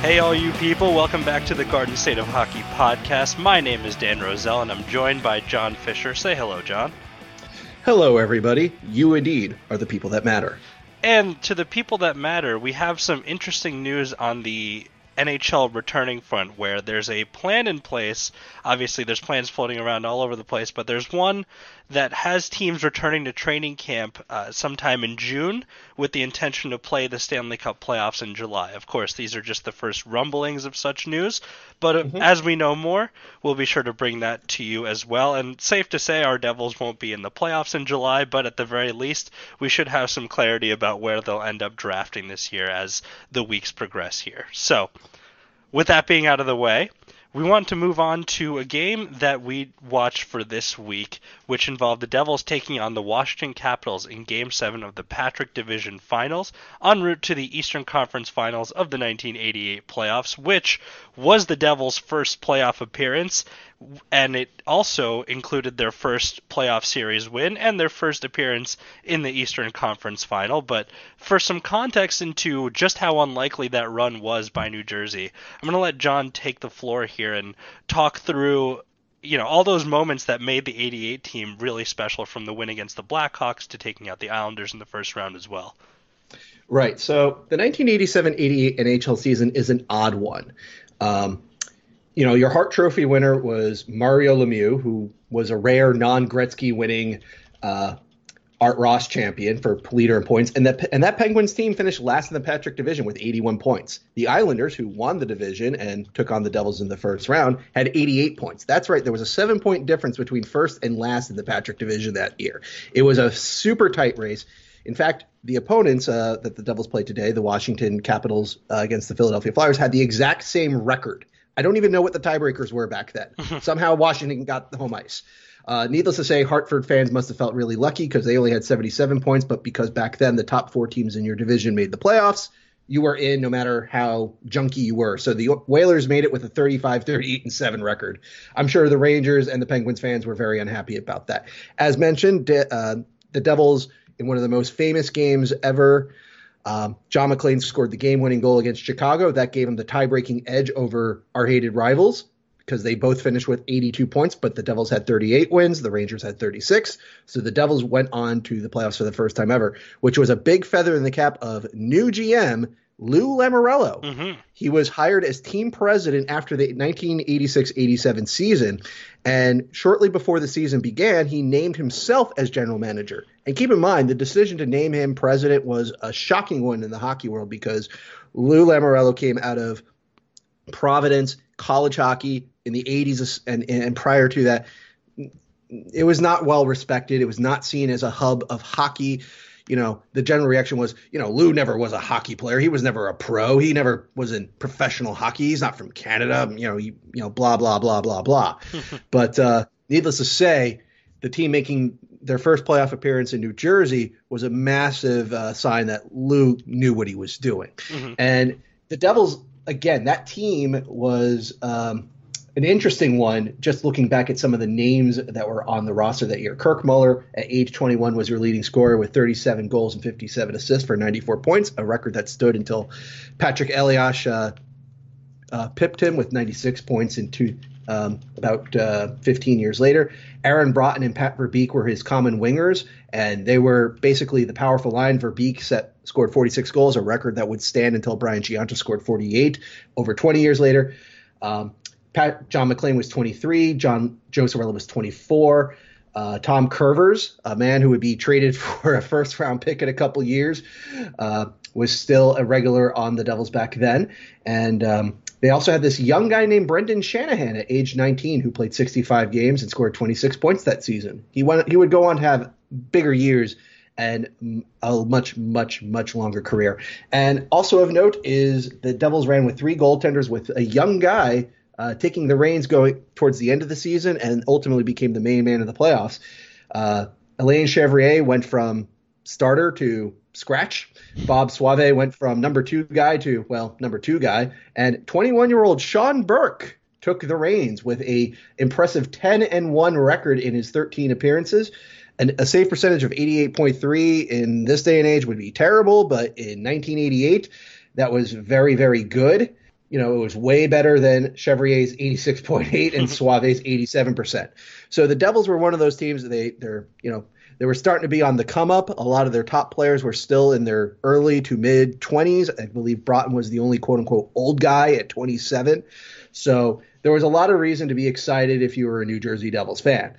Hey, all you people, welcome back to the Garden State of Hockey podcast. My name is Dan Roselle, and I'm joined by John Fisher. Say hello, John. Hello, everybody. You indeed are the people that matter. And to the people that matter, we have some interesting news on the NHL returning front where there's a plan in place. Obviously, there's plans floating around all over the place, but there's one that has teams returning to training camp uh, sometime in June with the intention to play the Stanley Cup playoffs in July. Of course, these are just the first rumblings of such news, but uh, mm-hmm. as we know more, we'll be sure to bring that to you as well. And safe to say, our Devils won't be in the playoffs in July, but at the very least, we should have some clarity about where they'll end up drafting this year as the weeks progress here. So, with that being out of the way, we want to move on to a game that we watched for this week, which involved the Devils taking on the Washington Capitals in Game 7 of the Patrick Division Finals, en route to the Eastern Conference Finals of the 1988 playoffs, which was the Devils' first playoff appearance and it also included their first playoff series win and their first appearance in the Eastern Conference final. But for some context into just how unlikely that run was by New Jersey, I'm going to let John take the floor here and talk through you know all those moments that made the 88 team really special from the win against the Blackhawks to taking out the Islanders in the first round as well. Right. So the 1987-88 NHL season is an odd one. Um, you know, your Hart Trophy winner was Mario Lemieux, who was a rare non-Gretzky winning uh, Art Ross champion for leader in points, and that and that Penguins team finished last in the Patrick division with 81 points. The Islanders, who won the division and took on the Devils in the first round, had 88 points. That's right, there was a seven point difference between first and last in the Patrick division that year. It was a super tight race. In fact, the opponents uh, that the Devils played today, the Washington Capitals uh, against the Philadelphia Flyers, had the exact same record I don't even know what the tiebreakers were back then. Somehow Washington got the home ice. Uh, needless to say, Hartford fans must have felt really lucky because they only had 77 points, but because back then the top four teams in your division made the playoffs, you were in no matter how junky you were. So the Whalers made it with a 35, 38, and 7 record. I'm sure the Rangers and the Penguins fans were very unhappy about that. As mentioned, uh, the Devils, in one of the most famous games ever, um, John MacLean scored the game winning goal against Chicago. That gave him the tie breaking edge over our hated rivals because they both finished with 82 points, but the Devils had 38 wins, the Rangers had 36. So the Devils went on to the playoffs for the first time ever, which was a big feather in the cap of new GM Lou Lamoriello. Mm-hmm. He was hired as team president after the 1986-87 season, and shortly before the season began, he named himself as general manager. And keep in mind, the decision to name him president was a shocking one in the hockey world because Lou Lamoriello came out of Providence college hockey in the 80s and, and prior to that it was not well respected. It was not seen as a hub of hockey you know, the general reaction was, you know, Lou never was a hockey player. He was never a pro. He never was in professional hockey. He's not from Canada. You know, you, you know, blah blah blah blah blah. but uh, needless to say, the team making their first playoff appearance in New Jersey was a massive uh, sign that Lou knew what he was doing. Mm-hmm. And the Devils, again, that team was. Um, an interesting one, just looking back at some of the names that were on the roster that year. Kirk Muller, at age 21, was your leading scorer with 37 goals and 57 assists for 94 points, a record that stood until Patrick Elias uh, uh, pipped him with 96 points in two, um, about uh, 15 years later. Aaron Broten and Pat Verbeek were his common wingers, and they were basically the powerful line. Verbeek set, scored 46 goals, a record that would stand until Brian Gionta scored 48 over 20 years later. Um, Pat, John MacLean was 23. John Joe Cirella was 24. Uh, Tom Kurvers, a man who would be traded for a first round pick in a couple years, uh, was still a regular on the Devils back then. And um, they also had this young guy named Brendan Shanahan at age 19 who played 65 games and scored 26 points that season. He went, he would go on to have bigger years and a much, much, much longer career. And also of note is the Devils ran with three goaltenders with a young guy uh, taking the reins going towards the end of the season and ultimately became the main man of the playoffs. Uh, Alain Chevrier went from starter to scratch. Bob Sauve went from number two guy to, well, number two guy. And 21 year old Sean Burke took the reins with a impressive 10 and 1 record in his 13 appearances. And a save percentage of 88.3 in this day and age would be terrible, but in 1988, that was very, very good. You know, it was way better than Chevrier's 86.8 and Sauve's 87%. So the Devils were one of those teams. That they they're you know they were starting to be on the come up. A lot of their top players were still in their early to mid 20s. I believe Broten was the only quote unquote old guy at 27. So there was a lot of reason to be excited if you were a New Jersey Devils fan.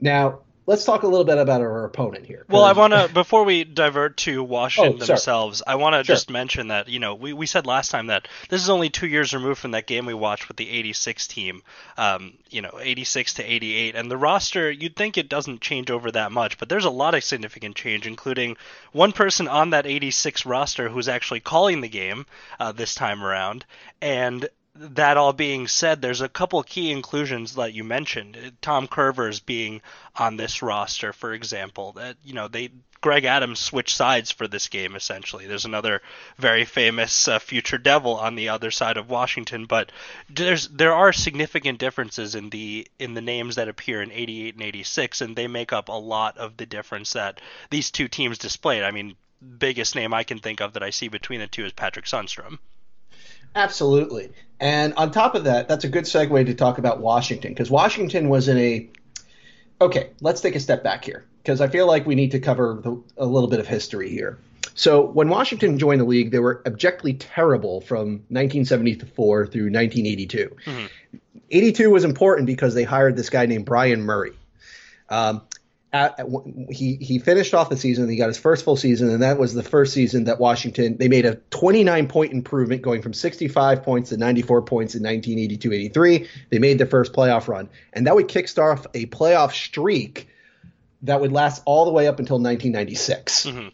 Now, let's talk a little bit about our opponent here. Well, I want to before we divert to Washington Oh, themselves, I want to Sure. just mention that you know we, we said last time that this is only two years removed from that game we watched with the '86 team, um, you know, '86 to '88, and the roster you'd think it doesn't change over that much, but there's a lot of significant change, including one person on that '86 roster who's actually calling the game uh, this time around, and that all being said, there's a couple key inclusions that you mentioned. Tom Kurvers being on this roster, for example. That you know they Greg Adams switched sides for this game essentially. There's another very famous uh, future Devil on the other side of Washington, but there's there are significant differences in the in the names that appear in 88 and 86, and they make up a lot of the difference that these two teams displayed. I mean, biggest name I can think of that I see between the two is Patrick Sundstrom. Absolutely. And on top of that, that's a good segue to talk about Washington because Washington was in a. Okay, let's take a step back here because I feel like we need to cover the, a little bit of history here. So when Washington joined the league, they were objectively terrible from 1974 through 1982. 82 was important because they hired this guy named Bryan Murray. Um, at, at, he he finished off the season. He got his first full season, and that was the first season that Washington they made a 29 point improvement, going from 65 points to 94 points in 1982-83. They made their first playoff run, and that would kickstart off a playoff streak that would last all the way up until 1996. Mm-hmm.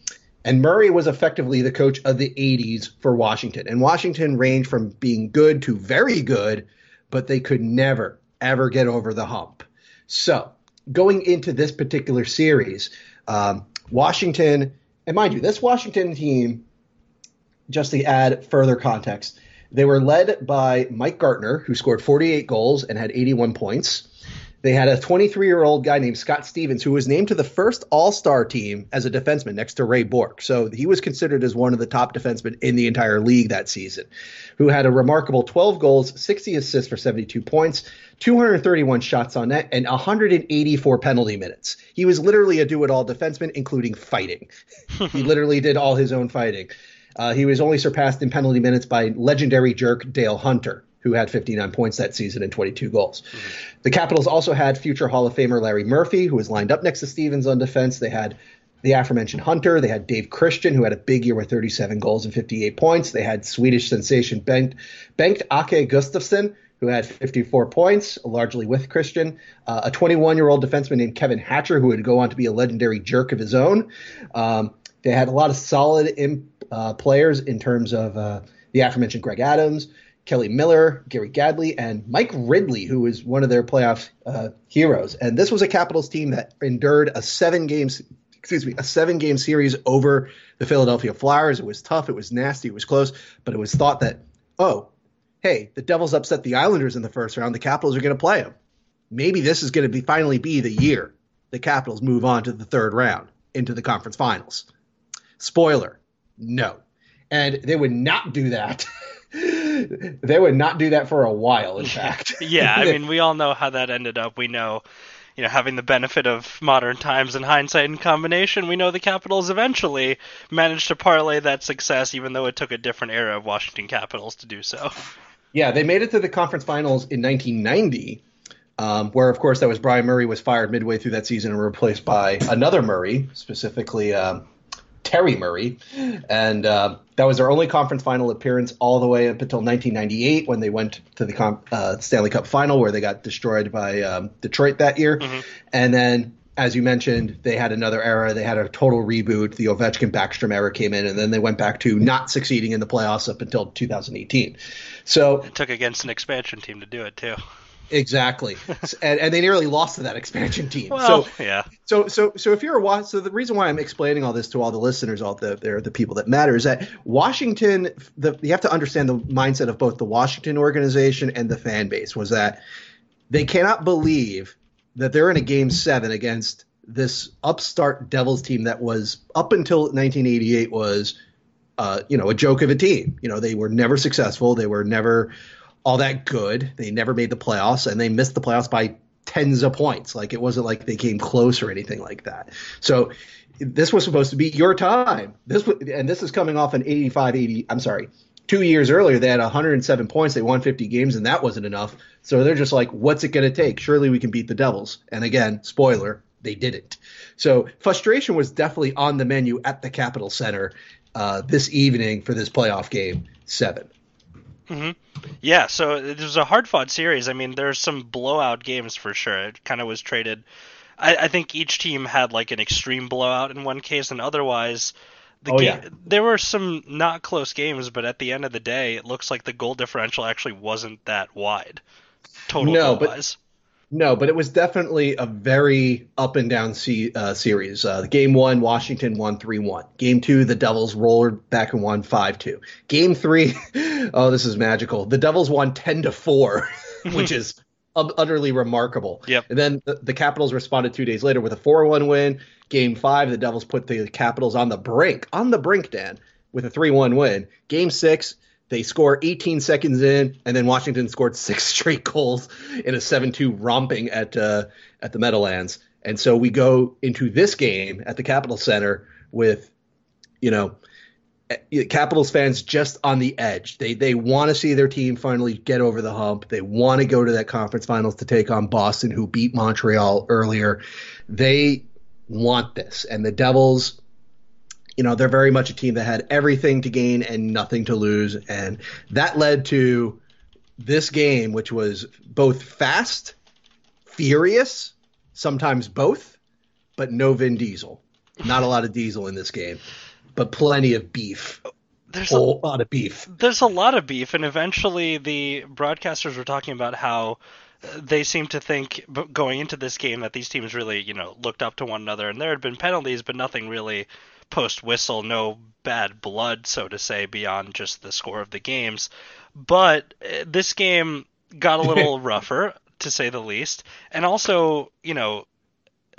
And Murray was effectively the coach of the 80s for Washington. And Washington ranged from being good to very good, but they could never, ever get over the hump. So, going into this particular series, um, Washington, and mind you, this Washington team, just to add further context, they were led by Mike Gartner, who scored 48 goals and had 81 points. They had a 23 year old guy named Scott Stevens, who was named to the first All Star team as a defenseman next to Ray Bourque. So he was considered as one of the top defensemen in the entire league that season, who had a remarkable 12 goals, 60 assists for 72 points, 231 shots on net, and 184 penalty minutes. He was literally a do it all defenseman, including fighting. he literally did all his own fighting. Uh, he was only surpassed in penalty minutes by legendary jerk Dale Hunter, who had 59 points that season and 22 goals. The Capitals also had future Hall of Famer Larry Murphy, who was lined up next to Stevens on defense. They had the aforementioned Hunter. They had Dave Christian, who had a big year with 37 goals and 58 points. They had Swedish sensation Bengt, Bengt Ake Gustafsson, who had 54 points, largely with Christian. Uh, a 21 year old defenseman named Kevin Hatcher, who would go on to be a legendary jerk of his own. Um, they had a lot of solid imp, uh, players in terms of uh, the aforementioned Greg Adams, Kelly Miller, Gary Galley, and Mike Ridley, who was one of their playoff uh, heroes. And this was a Capitals team that endured a seven games, excuse me, a seven game series over the Philadelphia Flyers. It was tough, it was nasty, it was close, but it was thought that, oh, hey, the Devils upset the Islanders in the first round. The Capitals are going to play them. Maybe this is going to be finally be the year the Capitals move on to the third round into the conference finals. Spoiler, no. And they would not do that. they would not do that for a while, in fact. yeah, I mean, we all know how that ended up. We know, you know, having the benefit of modern times and hindsight in combination, we know the Capitals eventually managed to parlay that success, even though it took a different era of Washington Capitals to do so. Yeah, they made it to the conference finals in 1990, um, where, of course, that was Bryan Murray was fired midway through that season and replaced by another Murray, specifically um, Terry Murray. And uh, that was their only conference final appearance all the way up until 1998 when they went to the com- uh, Stanley Cup final, where they got destroyed by um, Detroit that year. And then as you mentioned, they had another era. They had a total reboot. The Ovechkin Backstrom era came in, and then they went back to not succeeding in the playoffs up until 2018. So It took against an expansion team to do it too. Exactly, and, and they nearly lost to that expansion team. Well, so yeah, so so so if you're a Wa- so the reason why I'm explaining all this to all the listeners out there, there the people that matter is that Washington the you have to understand the mindset of both the Washington organization and the fan base was that they cannot believe that they're in a game 7 against this upstart Devils team that was up until 1988 was uh, you know, a joke of a team. You know, they were never successful. They were never all that good. They never made the playoffs, and they missed the playoffs by tens of points. Like it wasn't like they came close or anything like that. So this was supposed to be your time. This was, and this is coming off an 85 80. I'm sorry. Two years earlier, they had 107 points. They won 50 games, and that wasn't enough. So they're just like, what's it going to take? Surely we can beat the Devils. And again, spoiler, they didn't. So frustration was definitely on the menu at the Capital Center uh, this evening for this playoff game seven. Mm-hmm. Yeah, so it was a hard fought series. I mean, there's some blowout games for sure. It kind of was traded. I, I, think each team had like an extreme blowout in one case, and otherwise, the oh, game, yeah. there were some not close games. But at the end of the day, it looks like the goal differential actually wasn't that wide. Total no, but wise. No, but it was definitely a very up and down uh, series. Uh, game one, Washington won 3 1. Game two, the Devils rolled back and won 5 2. Game three, oh, this is magical. The Devils won 10 to 4, which is utterly remarkable. Yep. And then the, the Capitals responded two days later with a 4 1 win. Game five, the Devils put the Capitals on the brink, on the brink, Dan, with a 3 1 win. Game six, they score 18 seconds in, and then Washington scored six straight goals in a 7-2 romping at uh, at the Meadowlands. And so we go into this game at the Capital Center with, you know, eh, Capitals fans just on the edge. They they want to see their team finally get over the hump. They want to go to that conference finals to take on Boston, who beat Montreal earlier. They want this, and the Devils you know, they're very much a team that had everything to gain and nothing to lose. And that led to this game, which was both fast, furious, sometimes both, but no Vin Diesel. Not a lot of diesel in this game, but plenty of beef. There's a lot of beef. There's a lot of beef, and eventually the broadcasters were talking about how they seemed to think going into this game that these teams really, you know, looked up to one another, and there had been penalties, but nothing really post whistle, no bad blood, so to say, beyond just the score of the games. But uh, this game got a little rougher, to say the least. And also, you know,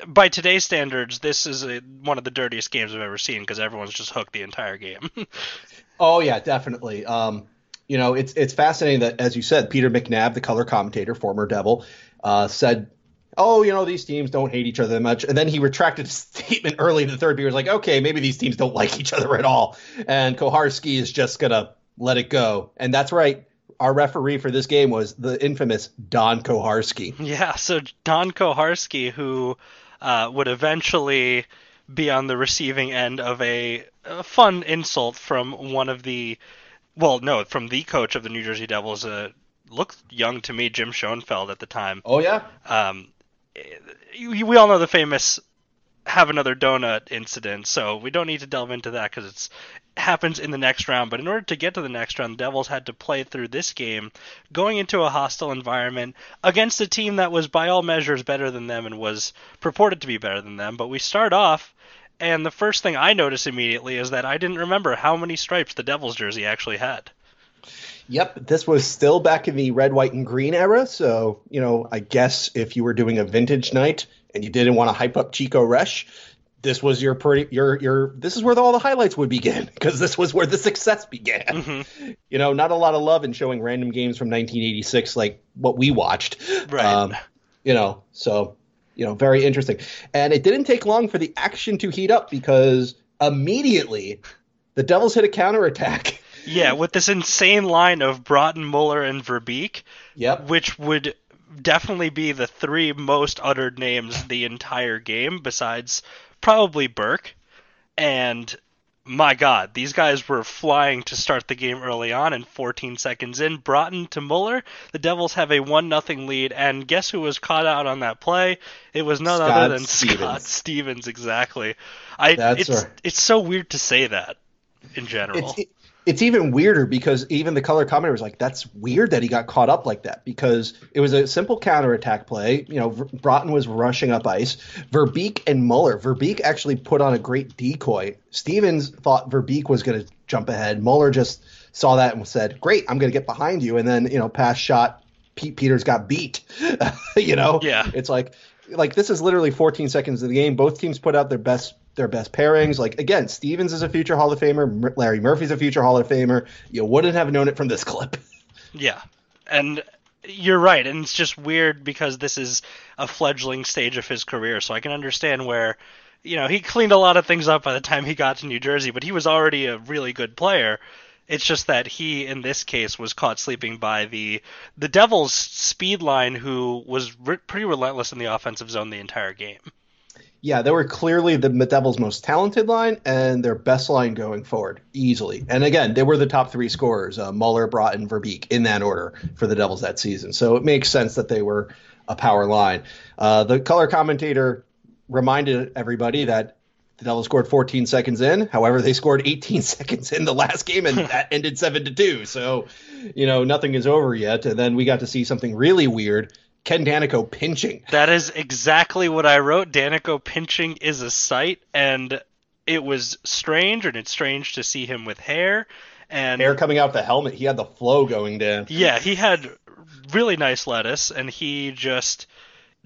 by today's standards, this is a, one of the dirtiest games I've ever seen because everyone's just hooked the entire game. oh yeah, definitely. Um, you know, it's it's fascinating that, as you said, Peter McNab, the color commentator, former Devil, uh, said oh, you know, these teams don't hate each other that much. And then he retracted his statement early in the third period. He was like, okay, maybe these teams don't like each other at all. And Koharski is just going to let it go. And that's right. Our referee for this game was the infamous Don Koharski. Yeah, so Don Koharski, who uh, would eventually be on the receiving end of a, a, fun insult from one of the, well, no, from the coach of the New Jersey Devils, uh, looked young to me, Jim Schoenfeld at the time. Oh yeah. Um, we all know the famous have another donut incident, so we don't need to delve into that because it happens in the next round. But in order to get to the next round, the Devils had to play through this game, going into a hostile environment against a team that was by all measures better than them and was purported to be better than them. But we start off, and the first thing I notice immediately is that I didn't remember how many stripes the Devils jersey actually had. Yep, this was still back in the red, white, and green era. So, you know, I guess if you were doing a vintage night and you didn't want to hype up Chico Resch, this was your pretty your your this is where all the highlights would begin because this was where the success began. Mm-hmm. You know, not a lot of love in showing random games from 1986 like what we watched. Right. Um, you know, so you know, very interesting. And it didn't take long for the action to heat up because immediately the Devils hit a counterattack yeah, with this insane line of Broten, Muller, and Verbeek. Yep. Which would definitely be the three most uttered names the entire game, besides probably Burke. And my God, these guys were flying to start the game early on, and 14 seconds in, Broten to Muller, the Devils have a one nothing lead. And guess who was caught out on that play? It was none Scott other than Stevens. Scott Stevens. Exactly. I. That's it's right. it's so weird to say that in general. It's, it, it's even weirder because even the color commentator was like, "That's weird that he got caught up like that." Because it was a simple counterattack play. You know, Broten was rushing up ice. Verbeek and Muller. Verbeek actually put on a great decoy. Stevens thought Verbeek was going to jump ahead. Muller just saw that and said, "Great, I'm going to get behind you." And then you know, pass shot. Pete Peeters got beat. you know, yeah. It's like like this is literally 14 seconds of the game. Both teams put out their best their best pairings. Like again, Stevens is a future Hall of Famer. Larry Murphy's a future Hall of Famer. You wouldn't have known it from this clip. Yeah, and you're right, and it's just weird because this is a fledgling stage of his career, so I can understand where. You know, he cleaned a lot of things up by the time he got to New Jersey, but he was already a really good player. It's just that he, in this case, was caught sleeping by the the Devils' speed line, who was re- pretty relentless in the offensive zone the entire game. Yeah, they were clearly the Devils' most talented line and their best line going forward, easily. And again, they were the top three scorers: uh, Muller, Broten, Verbeek, in that order for the Devils that season. So it makes sense that they were a power line. Uh, the color commentator reminded everybody that the Devils scored 14 seconds in. However, they scored 18 seconds in the last game, and that ended seven to two. So, you know, nothing is over yet. And then we got to see something really weird. Ken Daneyko pinching. That is exactly what I wrote. Daneyko pinching is a sight, and it was strange, and it's strange to see him with hair and hair coming out the helmet. He had the flow going down. Yeah, he had really nice lettuce, and he just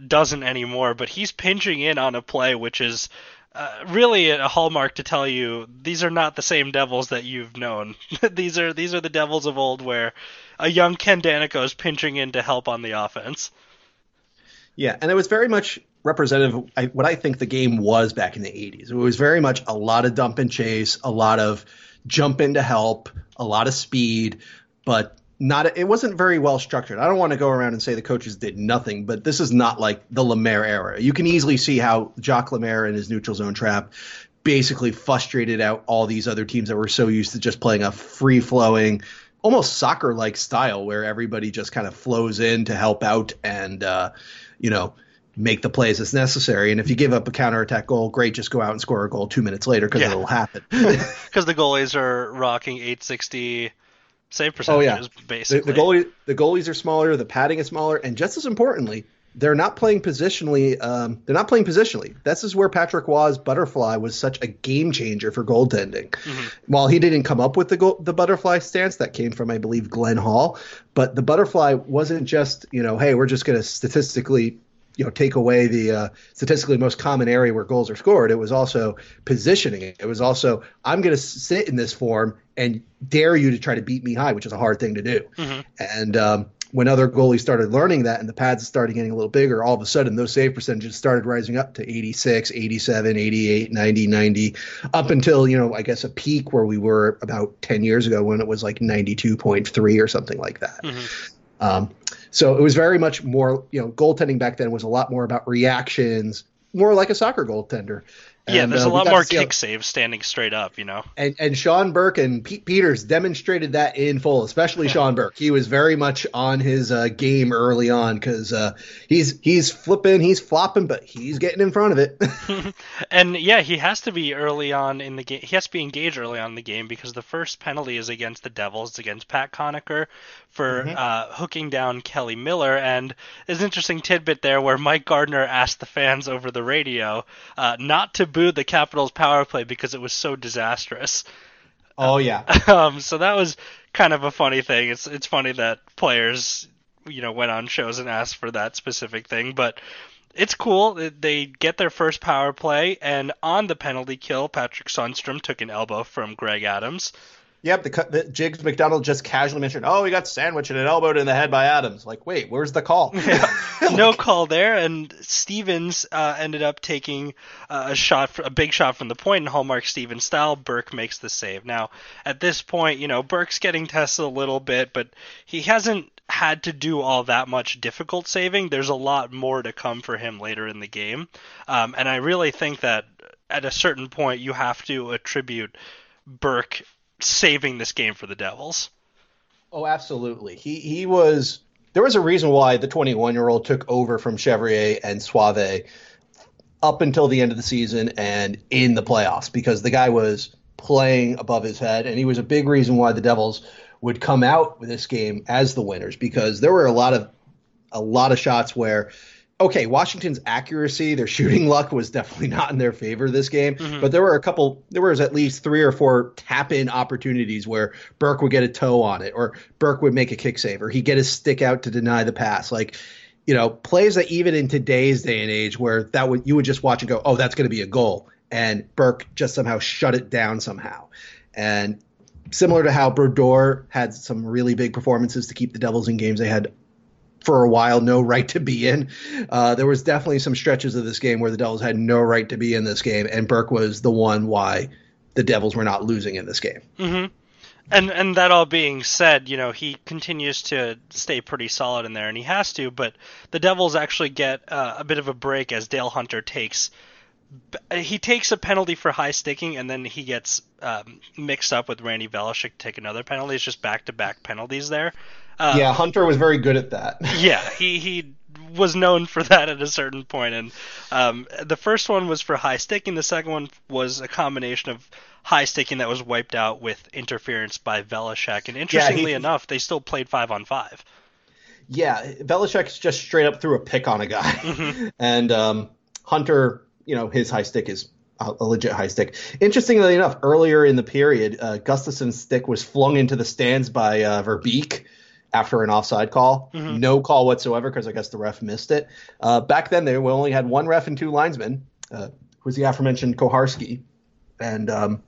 doesn't anymore. But he's pinching in on a play, which is uh, really a hallmark to tell you these are not the same devils that you've known. these are these are the devils of old, where a young Ken Daneyko is pinching in to help on the offense. Yeah, and it was very much representative of what I think the game was back in the 80s. It was very much a lot of dump and chase, a lot of jump in to help, a lot of speed, but not it wasn't very well structured. I don't want to go around and say the coaches did nothing, but this is not like the Lemaire era. You can easily see how Jacques Lemaire and his neutral zone trap basically frustrated out all these other teams that were so used to just playing a free flowing, almost soccer like style where everybody just kind of flows in to help out and uh, you know make the plays as necessary. And if you give up a counterattack goal, great, just go out and score a goal two minutes later because yeah. it'll happen. Because the goalies are rocking 860 save percentages, oh, yeah. basically. The, the, goalie, the goalies are smaller, the padding is smaller, and just as importantly, they're not playing positionally. Um, they're not playing positionally. This is where Patrick Roy's butterfly was such a game changer for goaltending. Mm-hmm. While he didn't come up with the goal, the butterfly stance that came from, I believe, Glenn Hall, but the butterfly wasn't just you know, hey, we're just going to statistically you know take away the uh, statistically most common area where goals are scored. It was also positioning. It was also I'm going to sit in this form and dare you to try to beat me high, which is a hard thing to do. Mm-hmm. And um, when other goalies started learning that and the pads started getting a little bigger, all of a sudden those save percentages started rising up to 86, 87, 88, 90, 90, up until, you know, I guess a peak where we were about 10 years ago when it was like 92.3 or something like that. Mm-hmm. Um, so it was very much more, you know, goaltending back then was a lot more about reactions, more like a soccer goaltender. Yeah, there's uh, a lot more kick how, saves standing straight up, you know. And and Sean Burke and Pete Peeters demonstrated that in full, especially Sean Burke. He was very much on his uh, game early on because uh, he's he's flipping, he's flopping, but he's getting in front of it. and yeah, he has to be early on in the game. He has to be engaged early on in the game because the first penalty is against the Devils, it's against Pat Conacher for mm-hmm. uh, hooking down Kelly Miller. And there's an interesting tidbit there where Mike Gartner asked the fans over the radio uh, not to booed the Capitals power play because it was so disastrous. Oh yeah. Um, so that was kind of a funny thing. It's it's funny that players, you know, went on shows and asked for that specific thing, but it's cool. They get their first power play, and on the penalty kill, Patrick Sundstrom took an elbow from Greg Adams. Yep, the, the Jiggs McDonald just casually mentioned, "Oh, he got sandwiched and elbowed in the head by Adams." Like, wait, where's the call? no call there, and Stevens uh, ended up taking uh, a shot, a big shot from the point in Hallmark Stevens style. Burke makes the save. Now, at this point, you know, Burke's getting tested a little bit, but he hasn't had to do all that much difficult saving. There's a lot more to come for him later in the game, um, and I really think that at a certain point you have to attribute Burke saving this game for the Devils. Oh, absolutely. He he was. There was a reason why the 21 year old took over from Chevrier and Sauve up until the end of the season and in the playoffs because the guy was playing above his head and he was a big reason why the Devils would come out with this game as the winners because there were a lot of a lot of shots where okay, Washington's accuracy, their shooting luck was definitely not in their favor this game, mm-hmm. but there were a couple, there was at least three or four tap in opportunities where Burke would get a toe on it, or Burke would make a kick save, or he'd get his stick out to deny the pass. Like, you know, plays that even in today's day and age where that would you would just watch and go, oh, that's going to be a goal. and Burke just somehow shut it down somehow. And similar to how Brodeur had some really big performances to keep the Devils in games they had for a while no right to be in. Uh, there was definitely some stretches of this game where the Devils had no right to be in this game, and Burke was the one why the Devils were not losing in this game. Mm-hmm. And and that all being said, you know he continues to stay pretty solid in there, and he has to. But the Devils actually get uh, a bit of a break as Dale Hunter takes he takes a penalty for high sticking, and then he gets um, mixed up with Randy Velischek to take another penalty. It's just back to back penalties there. Uh, yeah, Hunter was very good at that. yeah, he he was known for that at a certain point, and um, the first one was for high sticking. The second one was a combination of high sticking that was wiped out with interference by Velischek. And interestingly yeah, he, enough, they still played five on five. Yeah, Velischek just straight up threw a pick on a guy, mm-hmm. and um, Hunter you know his high stick is a legit high stick. Interestingly enough, earlier in the period, uh, Gustafsson's stick was flung into the stands by uh, Verbeek after an offside call. Mm-hmm. No call whatsoever because I guess the ref missed it. Uh, back then, they only had one ref and two linesmen. Uh, was the aforementioned Koharski, and um,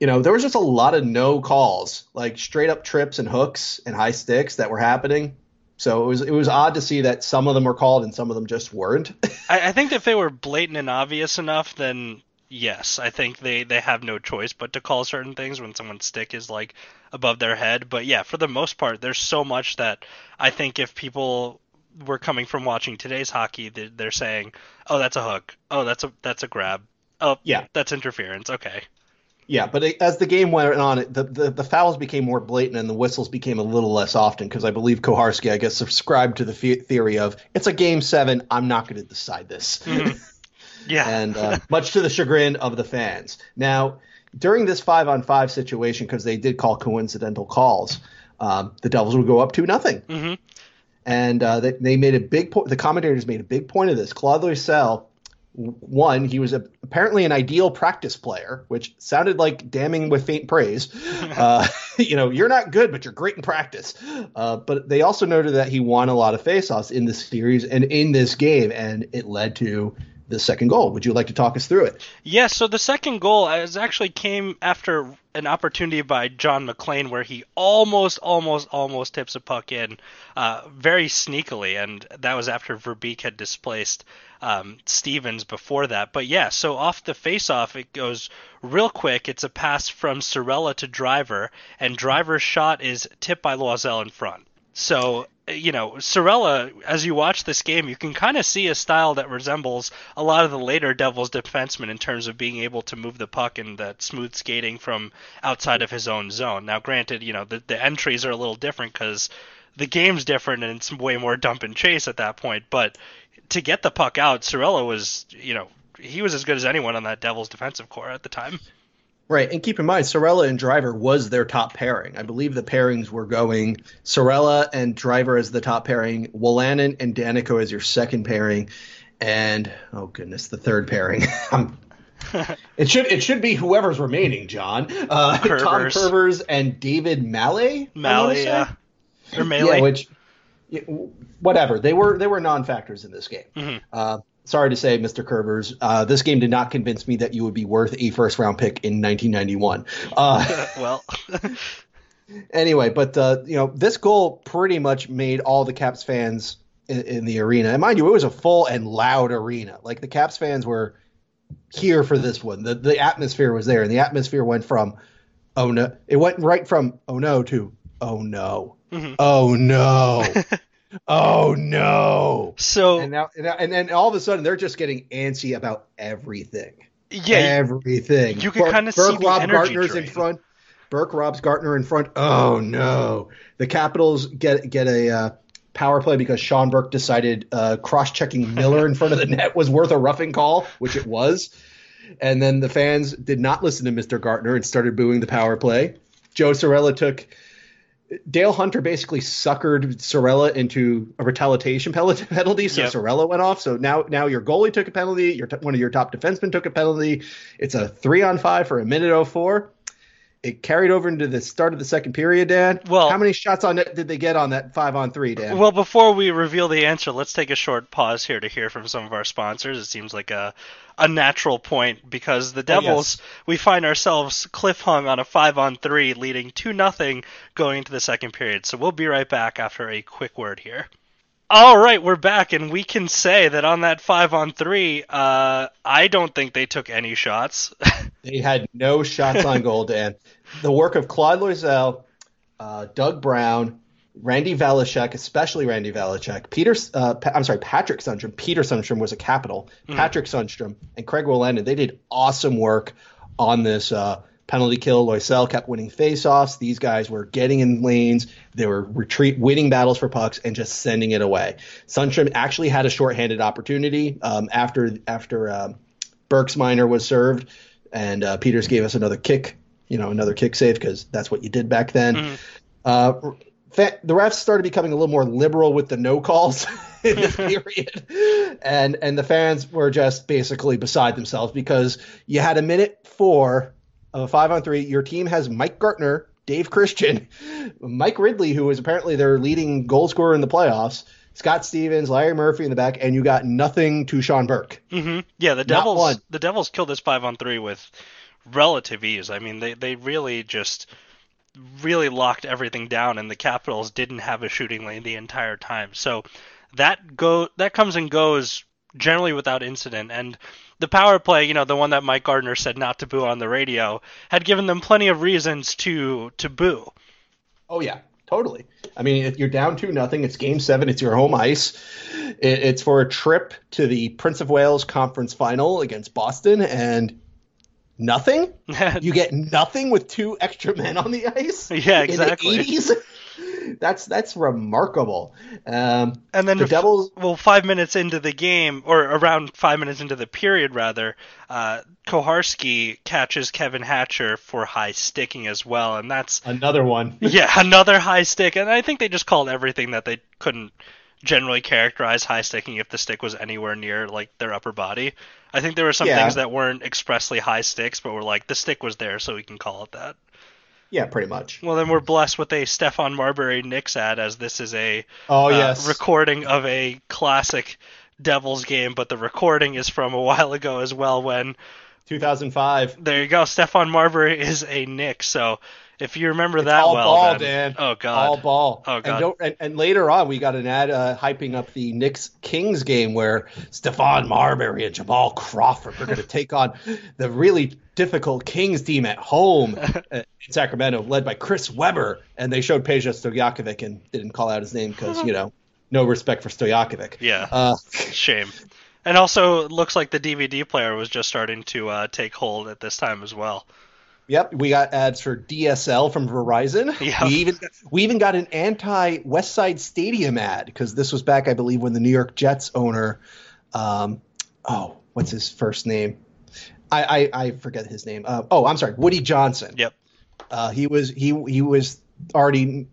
you know there was just a lot of no calls, like straight up trips and hooks and high sticks that were happening. So it was it was odd to see that some of them were called and some of them just weren't. I, I think if they were blatant and obvious enough, then yes, I think they they have no choice but to call certain things when someone's stick is like above their head. But yeah, for the most part, there's so much that I think if people were coming from watching today's hockey, they're, they're saying, "Oh, that's a hook. Oh, that's a that's a grab. Oh, yeah, that's interference." Okay. Yeah, but it, as the game went on, the, the, the fouls became more blatant and the whistles became a little less often because I believe Koharski, I guess, subscribed to the theory of it's a game seven. I'm not going to decide this. Mm-hmm. Yeah, and uh, much to the chagrin of the fans. Now, during this five on five situation, because they did call coincidental calls, um, the Devils would go up two nothing. Mm-hmm. And uh, they, they made a big point. The commentators made a big point of this. Claude Loiselle one, he was a, apparently an ideal practice player, which sounded like damning with faint praise. uh, you know, you're not good, but you're great in practice. Uh, but they also noted that he won a lot of faceoffs in the series and in this game, and it led to the second goal. Would you like to talk us through it? Yes. Yeah, so the second goal actually came after an opportunity by John MacLean where he almost, almost, almost tips a puck in uh, very sneakily, and that was after Verbeek had displaced um, Stevens before that. But yeah, so off the face-off, it goes real quick. It's a pass from Cirella to Driver, and Driver's shot is tipped by Loiselle in front. So you know, Cirella, as you watch this game, you can kind of see a style that resembles a lot of the later Devils defensemen in terms of being able to move the puck and that smooth skating from outside of his own zone. Now, granted, you know, the, the entries are a little different because the game's different and it's way more dump and chase at that point, but to get the puck out, Cirella was, you know, he was as good as anyone on that Devils defensive core at the time. Right, and keep in mind, Cirella and Driver was their top pairing. I believe the pairings were going Cirella and Driver as the top pairing, Wolanin and Daneyko as your second pairing, and oh goodness, the third pairing. it should it should be whoever's remaining, John. Uh, Tom Kurvers and David Malle. Malle, yeah, or Malle. Yeah, which whatever they were they were non-factors in this game. Mm-hmm. Uh, sorry to say, Mr. Kurvers, uh, this game did not convince me that you would be worth a first round pick in 1991. Uh, well. anyway, but uh, you know this goal pretty much made all the Caps fans in, in, the arena, and mind you, it was a full and loud arena. Like the Caps fans were here for this one. The the atmosphere was there, and the atmosphere went from oh no, it went right from oh no to oh no, mm-hmm. oh no. oh no. So and now and then all of a sudden they're just getting antsy about everything. Yeah, everything. You can kind of see Rob the Gartner's drain. in front. Burke robs Gartner in front. Oh no! The Capitals get get a uh, power play because Sean Burke decided uh, cross-checking Miller in front of the net was worth a roughing call, which it was. And then the fans did not listen to Mr. Gartner and started booing the power play. Joe Cirella took Dale Hunter basically suckered Cirella into a retaliation penalty, so yep. Cirella went off. So now, now your goalie took a penalty. Your one of your top defensemen took a penalty. It's a three on five for a minute oh four. It carried over into the start of the second period, Dan. Well- how many shots on net did they get on that five on three, Dan? Well, before we reveal the answer, let's take a short pause here to hear from some of our sponsors. It seems like a a natural point because the oh, Devils we find ourselves cliff hung on a five on three, leading two nothing going into the second period. So we'll be right back after a quick word here. All right, we're back, and we can say that on that five on three, uh, I don't think they took any shots. They had no shots on goal, Dan. The work of Claude Loiselle, uh, Doug Brown, Randy Velischek, especially Randy Velischek, Peter, uh, Pa- I'm sorry, Patrick Sundstrom. Peter Sundstrom was a capital. Patrick Sundstrom and Craig Wolanin, they did awesome work on this uh, penalty kill. Loiselle kept winning faceoffs. These guys were getting in lanes. They were retreat, winning battles for pucks, and just sending it away. Sundstrom actually had a shorthanded opportunity um, after after um, Burks minor was served, and uh, Peeters gave us another kick, you know, another kick save because that's what you did back then. Uh, fa- the refs started becoming a little more liberal with the no calls in this period, and and the fans were just basically beside themselves because you had a minute four a five on three. Your team has Mike Gartner, Dave Christian, Mike Ridley, who is apparently their leading goal scorer in the playoffs. Scott Stevens, Larry Murphy in the back, and you got nothing to Sean Burke. hmm Yeah, the Devils. The Devils killed this five on three with relative ease. I mean, they they really just really locked everything down, and the Capitals didn't have a shooting lane the entire time. So that go that comes and goes generally without incident. And the power play, you know, the one that Mike Gartner said not to boo on the radio, had given them plenty of reasons to to boo. Oh yeah, totally. I mean, if you're down two nothing, it's game seven. It's your home ice. It, it's for a trip to the Prince of Wales Conference Final against Boston, and nothing. You get nothing with two extra men on the ice. Yeah, exactly. In the 80s. That's that's remarkable. Um, And then the Devils. well, five minutes into the game, or around five minutes into the period, rather, uh, Koharski catches Kevin Hatcher for high sticking as well, and that's Another one. yeah another high stick. And I think they just called everything that they couldn't generally characterize high sticking if the stick was anywhere near like their upper body. I think there were some Yeah. things that weren't expressly high sticks, but were like the stick was there, so we can call it that. Yeah, pretty much. Well, then we're blessed with a Stephon Marbury Knicks ad, as this is a Oh uh, yes. recording of a classic Devils game, but the recording is from a while ago as well. When 2005. there you go, Stephon Marbury is a Knick. So if you remember It's that all well, ball, then, Dan. oh god, All ball. Oh, God. And, and, and later on, we got an ad uh, hyping up the Knicks Kings game where Stephon Marbury and Jamal Crawford are going to take on the really difficult Kings team at home in Sacramento, led by Chris Webber. And they showed Peja Stojakovic and didn't call out his name because you know no respect for Stojakovic. yeah, Uh, shame. And also, it looks like the DVD player was just starting to uh, take hold at this time as well. Yep, we got ads for DSL from Verizon. Yeah. We even we even got an anti West Side Stadium ad because this was back, I believe, when the New York Jets owner, um, oh, what's his first name? I I, I forget his name. Uh, oh, I'm sorry, Woody Johnson. Yep. Uh, he was he he was already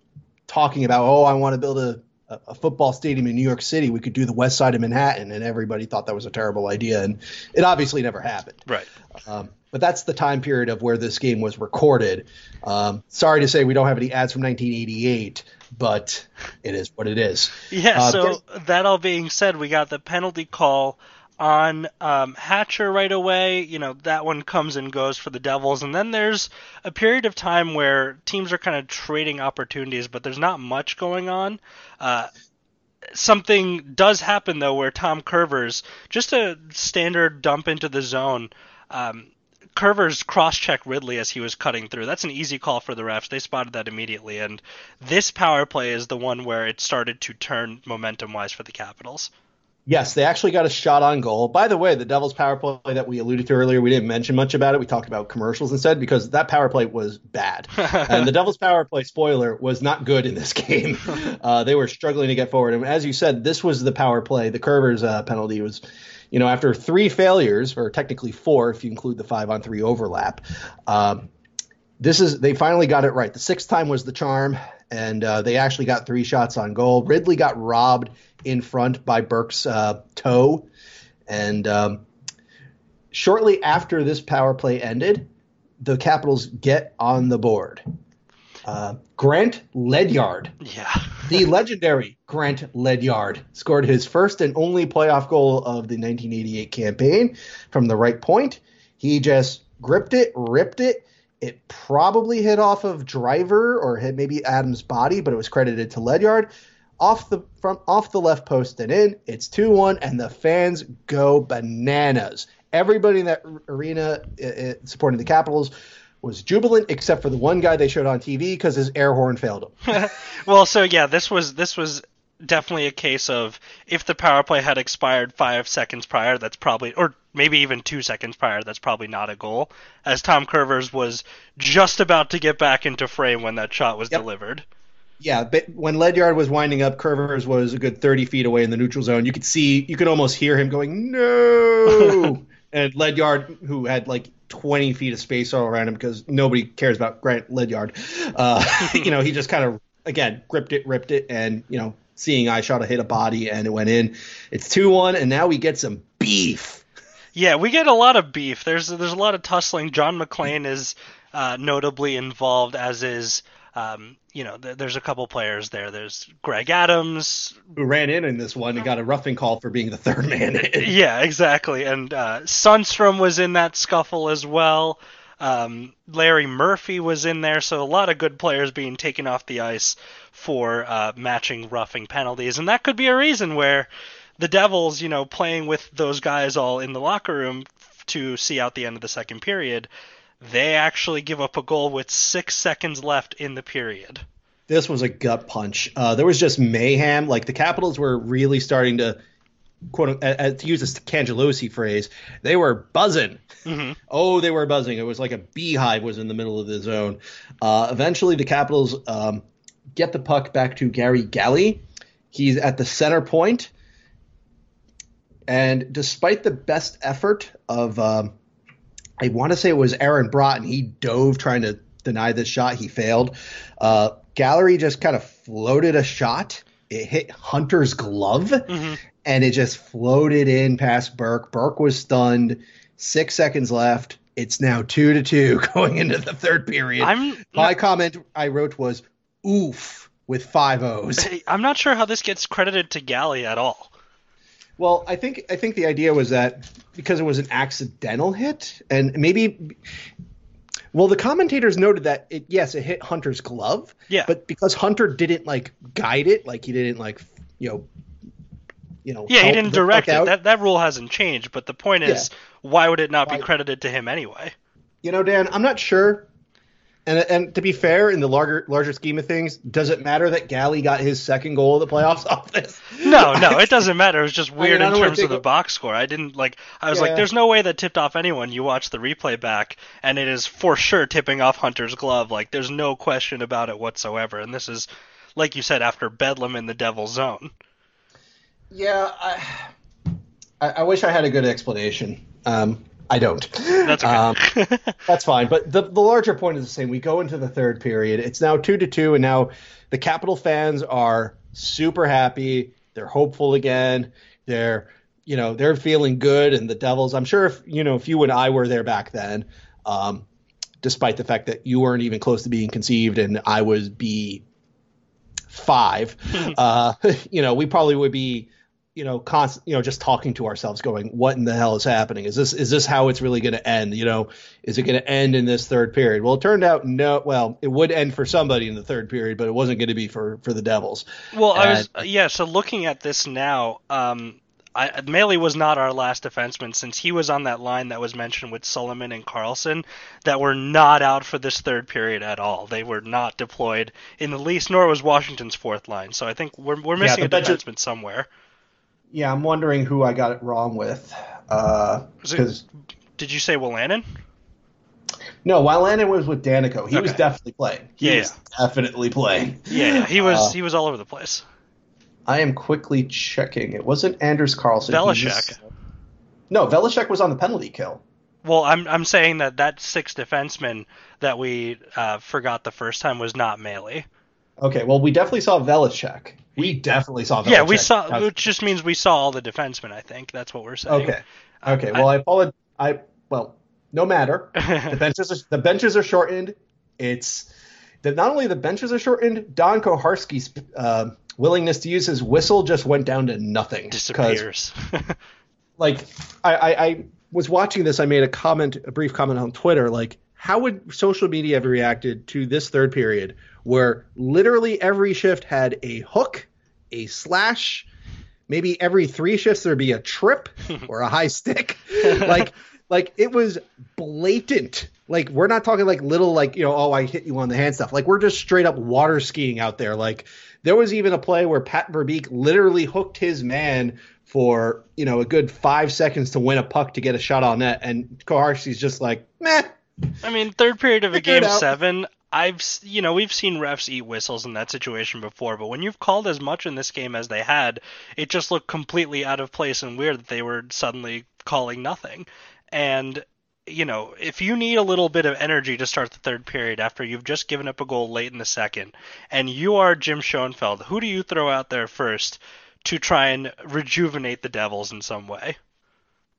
talking about oh I want to build a a a football stadium in New York City. We could do the West Side of Manhattan, and everybody thought that was a terrible idea, and it obviously never happened. Right. Um, but that's the time period of where this game was recorded. Um, sorry to say we don't have any ads from 1988, but it is what it is. Yeah, Uh, so that all being said, we got the penalty call on um, Hatcher right away. You know, that one comes and goes for the Devils. And then there's a period of time where teams are kind of trading opportunities, but there's not much going on. Uh, something does happen, though, where Tom Kurvers, just a standard dump into the zone, um, Kurvers cross-checked Ridley as he was cutting through. That's an easy call for the refs. They spotted that immediately, and this power play is the one where it started to turn momentum-wise for the Capitals. Yes, they actually got a shot on goal. By the way, the Devils power play that we alluded to earlier, we didn't mention much about it. We talked about commercials instead because that power play was bad. and the Devils power play, spoiler, was not good in this game. Uh, they were struggling to get forward. And as you said, this was the power play. The Kurvers uh, penalty was, you know, after three failures, or technically four if you include the five on three overlap. Um, this is they finally got it right. The sixth time was the charm, and uh, they actually got three shots on goal. Ridley got robbed in front by Burke's uh, toe, and um, shortly after this power play ended, the Capitals get on the board. Uh, Grant Ledyard, Yeah. the legendary Grant Ledyard, scored his first and only playoff goal of the 1988 campaign from the right point. He just gripped it, ripped it. It probably hit off of Driver or hit maybe Adams' body, but it was credited to Ledyard. Off the from off the left post and in. It's two one, and the fans go bananas. Everybody in that arena uh, supporting the Capitals was jubilant, except for the one guy they showed on TV because his air horn failed him. well, so yeah, this was this was definitely a case of if the power play had expired five seconds prior, that's probably or maybe even two seconds prior, that's probably not a goal. As Tom Kurvers was just about to get back into frame when that shot was Yep. delivered. Yeah, but when Ledyard was winding up, Kurvers was a good 30 feet away in the neutral zone. You could see, you could almost hear him going, no. and Ledyard, who had like 20 feet of space all around him because nobody cares about Grant Ledyard, uh, you know, he just kind of, again, gripped it, ripped it, and, you know, seeing I shot a hit a body and it went in. It's 2 1, and now we get some beef. Yeah, we get a lot of beef. There's there's a lot of tussling. John MacLean is uh, notably involved, as is um, you know th- there's a couple players there. There's Greg Adams. Who ran in in this one and got a roughing call for being the third man in. Yeah, exactly. And uh, Sundstrom was in that scuffle as well. Um, Larry Murphy was in there, so a lot of good players being taken off the ice for uh, matching roughing penalties, and that could be a reason where the Devils, you know, playing with those guys all in the locker room to see out the end of the second period, they actually give up a goal with six seconds left in the period. this was a gut punch. Uh, there was just mayhem. Like the Capitals were really starting to quote uh, uh, to use this Cangelosi phrase, they were buzzing. Mhm. Oh, they were buzzing. It was like a beehive was in the middle of the zone. Uh, eventually, the Capitals um, get the puck back to Gary Galley. He's at the center point, and despite the best effort of, um, I want to say it was Aaron Broten, he dove trying to deny this shot. He failed. Uh, Galley just kind of floated a shot. It hit Hunter's glove, Mhm. and it just floated in past Burke. Burke was stunned. Six seconds left. It's now two to two going into the third period. I'm My comment I wrote was "oof" with five O's. I'm not sure how this gets credited to Galley at all. Well, I think I think the idea was that because it was an accidental hit, and maybe, well, the commentators noted that it yes, it hit Hunter's glove, Yeah. but because Hunter didn't like guide it, like he didn't like you know, you know, Yeah, he didn't direct it. out. That that rule hasn't changed, but the point is, why would it not be credited to him anyway? You know, Dan, I'm not sure. And, and to be fair, in the larger larger scheme of things, does it matter that Galley got his second goal of the playoffs off this? No, no, it doesn't matter. It was just weird I in don't terms of the a- box score. I didn't like. I was Yeah. like, "There's no way that tipped off anyone." You watch the replay back, and it is for sure tipping off Hunter's glove. Like, there's no question about it whatsoever. And this is, like you said, after Bedlam in the Devil's Zone. Yeah, I, I, I wish I had a good explanation. Um, I don't. That's okay. Um, that's fine. But the the larger point is the same. We go into the third period. It's now two to two, and now the Capital fans are super happy. They're hopeful again. They're you know they're feeling good, and the Devils. I'm sure if you know if you and I were there back then, um, despite the fact that you weren't even close to being conceived, and I was B five, uh, you know, we probably would be, you know, constant, you know, just talking to ourselves, going, "What in the hell is happening? Is this is this how it's really going to end? You know, is it going to end in this third period?" Well, it turned out no. Well, it would end for somebody in the third period, but it wasn't going to be for for the Devils. Well, I was yeah. So looking at this now, um, I, Melee was not our last defenseman since he was on that line that was mentioned with Sullivan and Carlson that were not out for this third period at all. They were not deployed in the least, nor was Washington's fourth line. So I think we're we're missing the a defenseman somewhere. Yeah, I'm wondering who I got it wrong with. Uh, it- Did you say Wolanin? no, Wolanin was with Daneyko, he was definitely playing. He Yeah, was definitely playing. Yeah, yeah, he was Uh, he was all over the place. I am quickly checking. It wasn't Anders Carlson. Was- No, Velischek was on the penalty kill. Well, I'm I'm saying that that sixth defenseman that we uh, forgot the first time was not Melee. Okay, well, we definitely saw Velischek. We definitely saw Velischek. Yeah, we saw, Uh, which just means we saw all the defensemen. I think that's what we're saying. Okay. Okay. Well, I apologize. I well, no matter. the benches are, the benches are shortened. It's that not only the benches are shortened, Don Koharski's uh, willingness to use his whistle just went down to nothing. Disappears. like I, I, I was watching this, I made a comment, a brief comment on Twitter, like how would social media have reacted to this third period where literally every shift had a hook, a slash, maybe every three shifts there'd be a trip or a high stick. like like it was blatant. Like we're not talking like little like, you know, oh I hit you on the hand stuff. Like we're just straight up water skiing out there. Like there was even a play where Pat Verbeek literally hooked his man for, you know, a good five seconds to win a puck to get a shot on net and Koharski's just like, meh. I mean, third period of a game seven, I've you know we've seen refs eat whistles in that situation before, but when you've called as much in this game as they had, it just looked completely out of place and weird that they were suddenly calling nothing. And you know, if you need a little bit of energy to start the third period after you've just given up a goal late in the second, and you are Jim Schoenfeld, who do you throw out there first to try and rejuvenate the Devils in some way?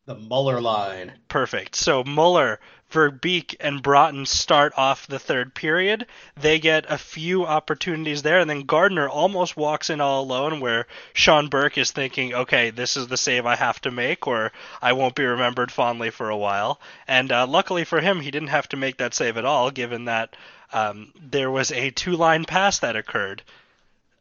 The Muller line. Perfect. So Muller, Verbeek, and Broten start off the third period. They get a few opportunities there, and then Gartner almost walks in all alone, where Sean Burke is thinking, okay, this is the save I have to make, or I won't be remembered fondly for a while. And uh, luckily for him, he didn't have to make that save at all, given that um, there was a two line pass that occurred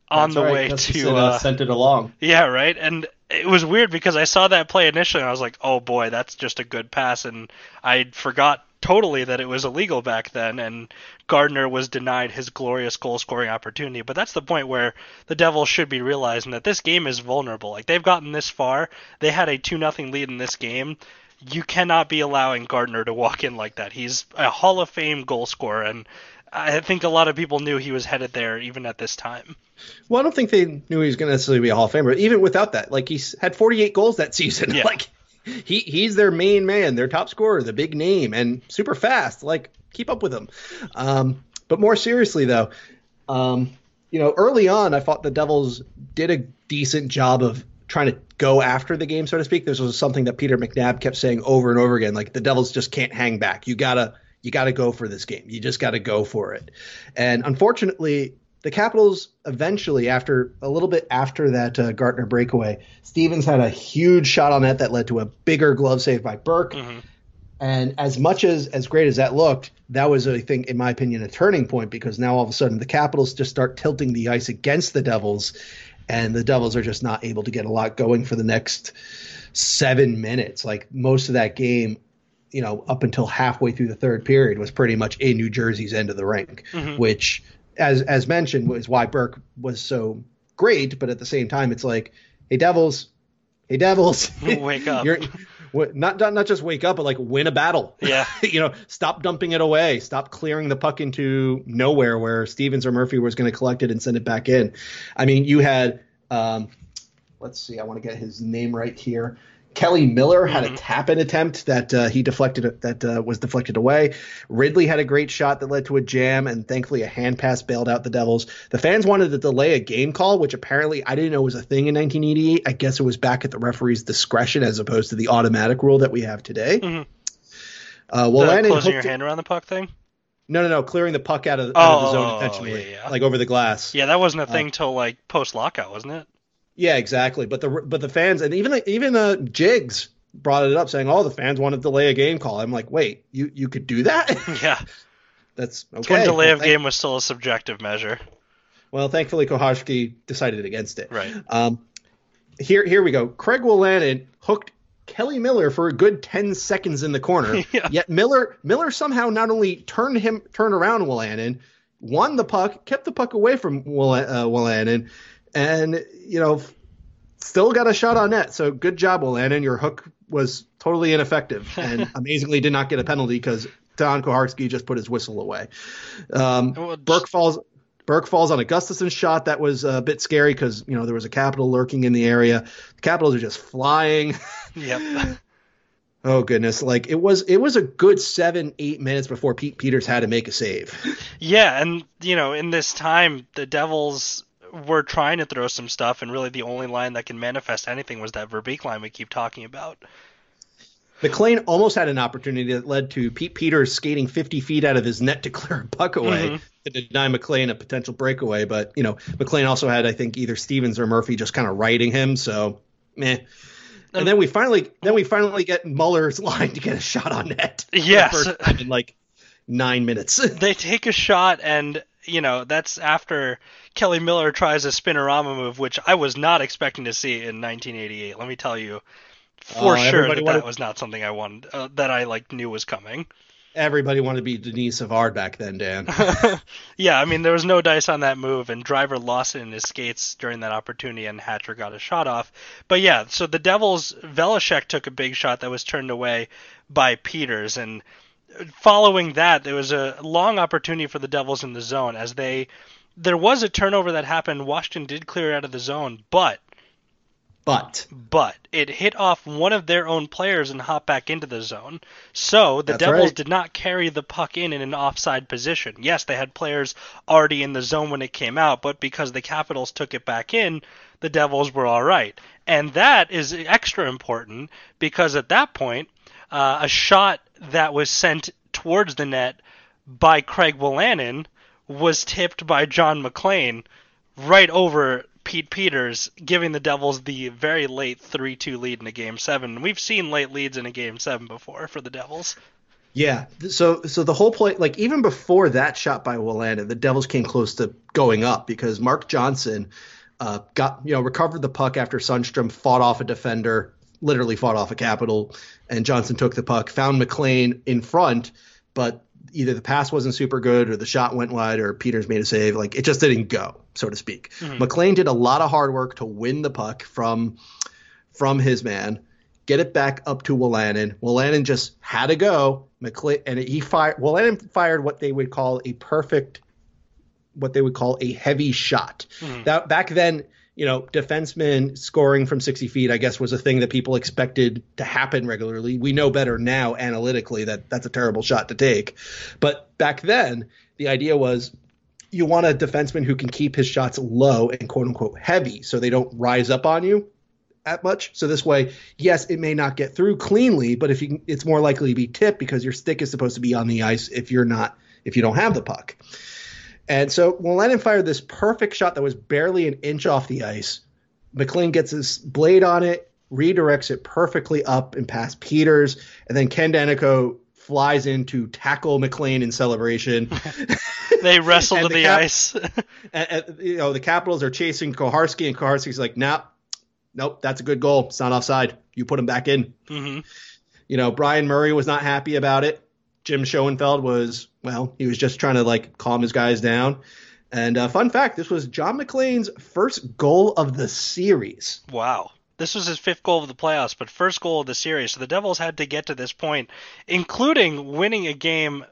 on That's the right. way to uh, sent it along. yeah, right. And it was weird because I saw that play initially and I was like, "Oh boy, that's just a good pass." And I forgot totally that it was illegal back then and Gartner was denied his glorious goal scoring opportunity. But that's the point where the Devils should be realizing that this game is vulnerable. Like they've gotten this far. They had a 2 nothing lead in this game. You cannot be allowing Gartner to walk in like that. He's a Hall of Fame goal scorer and I think a lot of people knew he was headed there even at this time. Well, I don't think they knew he was going to necessarily be a Hall of Famer. Even without that, like he's had 48 goals that season. Yeah. Like he he's their main man, their top scorer, the big name, and super fast. Like keep up with him. Um, but more seriously, though, um, you know, early on, I thought the Devils did a decent job of trying to go after the game, so to speak. This was something that Peter McNab kept saying over and over again. Like the Devils just can't hang back. You gotta you gotta go for this game. You just gotta go for it. And unfortunately, the Capitals eventually, after a little bit after that uh, Gartner breakaway, Stevens had a huge shot on net that led to a bigger glove save by Burke. Mm-hmm. And as much as as great as that looked, that was, I think, in my opinion, a turning point because now all of a sudden the Capitals just start tilting the ice against the Devils, and the Devils are just not able to get a lot going for the next seven minutes. Like most of that game, you know, up until halfway through the third period was pretty much in New Jersey's end of the rink, Mhm. which, as as mentioned, was why Burke was so great. But at the same time, it's like, hey Devils, hey Devils, Wake up. You're, not, not not just wake up, but like win a battle. Yeah. you know, stop dumping it away. Stop clearing the puck into nowhere where Stevens or Murphy was going to collect it and send it back in. I mean, you had, um, let's see, I want to get his name right here. Kelly Miller had Mhm. a tap in attempt that uh, he deflected that uh, was deflected away. Ridley had a great shot that led to a jam, and thankfully a hand pass bailed out the Devils. The fans wanted to delay a game call, which apparently I didn't know was a thing in 1988. I guess it was back at the referee's discretion as opposed to the automatic rule that we have today. Mhm. Uh, well, the closing your hand around the puck thing. no, no, no, clearing the puck out of, out of the zone Oh, intentionally, yeah, yeah. like over the glass. Yeah, that wasn't a Uh, thing till like post lockout, wasn't it? Yeah, exactly. But the but the fans and even the, even uh, Jiggs brought it up saying, "Oh, the fans want to delay a game call." I'm like, "Wait, you you could do that?" Yeah. That's It's okay. when delay well, of game was still a subjective measure. well, thankfully Koharski decided against it. Right. Um, here here we go. Craig Wolanin hooked Kelly Miller for a good 10 seconds in the corner. Yeah. Yet Miller Miller somehow not only turned him turned around Wolanin, won the puck, kept the puck away from Will, uh, Wolanin, and you know still got a shot on net. So good job, Wolanin. Your hook was totally ineffective and amazingly did not get a penalty because Don Koharski just put his whistle away. Um, Well, Burke falls. Burke falls on a Gustafson shot that was a bit scary because you know there was a capital lurking in the area. The Capitals are just flying. Yep. oh goodness! Like it was, it was a good seven, eight minutes before Pete Peeters had to make a save. Yeah, and you know, in this time, the Devils were trying to throw some stuff, and really the only line that can manifest anything was that Verbeek line we keep talking about. MacLean almost had an opportunity that led to Pete Peeters skating 50 feet out of his net to clear a puck away mm-hmm. to deny MacLean a potential breakaway. But, you know, MacLean also had, I think, either Stevens or Murphy just kind of riding him. So, meh. And then we finally, then we finally get Muller's line to get a shot on net. Yes, in like nine minutes. they take a shot, and you know that's after Kelly Miller tries a spinorama move, which I was not expecting to see in 1988. Let me tell you, for uh, sure that wanted... that was not something I wanted uh, that I like knew was coming. Everybody wanted to be Denis Savard back then, Dan. yeah, I mean there was no dice on that move, and Driver lost it in his skates during that opportunity, and Hatcher got a shot off. But yeah, so the Devils Velischek took a big shot that was turned away by Peeters, and following that, there was a long opportunity for the Devils in the zone as they there was a turnover that happened. Washington did clear out of the zone, but but but it hit off one of their own players and hopped back into the zone. So the That's Devils right. did not carry the puck in in an offside position. Yes, they had players already in the zone when it came out, but because the Capitals took it back in, the Devils were all right. And that is extra important because at that point, uh, a shot that was sent towards the net by Craig Wolanin was tipped by John MacLean right over Pete Peeters, giving the Devils the very late 3 2 lead in a game seven. We've seen late leads in a game seven before for the Devils. Yeah. So so the whole play, like even before that shot by Wolanin, the Devils came close to going up because Mark Johnson uh, got you know recovered the puck after Sundstrom fought off a defender, literally fought off a capital, and Johnson took the puck, found MacLean in front, but either the pass wasn't super good or the shot went wide or Peeters made a save. Like it just didn't go, so to speak. Mm-hmm. MacLean did a lot of hard work to win the puck from from his man, get it back up to Wolanin. Wolanin just had to go. MacLean and he fired. Wolanin fired what they would call a perfect, what they would call a heavy shot. Mm-hmm. That back then you know, defensemen scoring from 60 feet, I guess, was a thing that people expected to happen regularly. We know better now analytically that that's a terrible shot to take. But back then, the idea was you want a defenseman who can keep his shots low and quote unquote heavy so they don't rise up on you at much. So this way, yes, it may not get through cleanly, but if you it's more likely to be tipped because your stick is supposed to be on the ice if you're not if you don't have the puck. And so when Lennon fired this perfect shot that was barely an inch off the ice, MacLean gets his blade on it, redirects it perfectly up and past Peeters, and then Ken Daneyko flies in to tackle MacLean in celebration. they wrestle to the, the cap- ice. and, and, you know, the Capitals are chasing Koharski, and Koharski's like, nah, nope, that's a good goal. It's not offside. You put him back in. Mm-hmm. You know, Bryan Murray was not happy about it. Jim Schoenfeld was well, he was just trying to like calm his guys down. And uh, fun fact, this was John MacLean's first goal of the series. Wow. This was his fifth goal of the playoffs, but first goal of the series. So the Devils had to get to this point, including winning a game,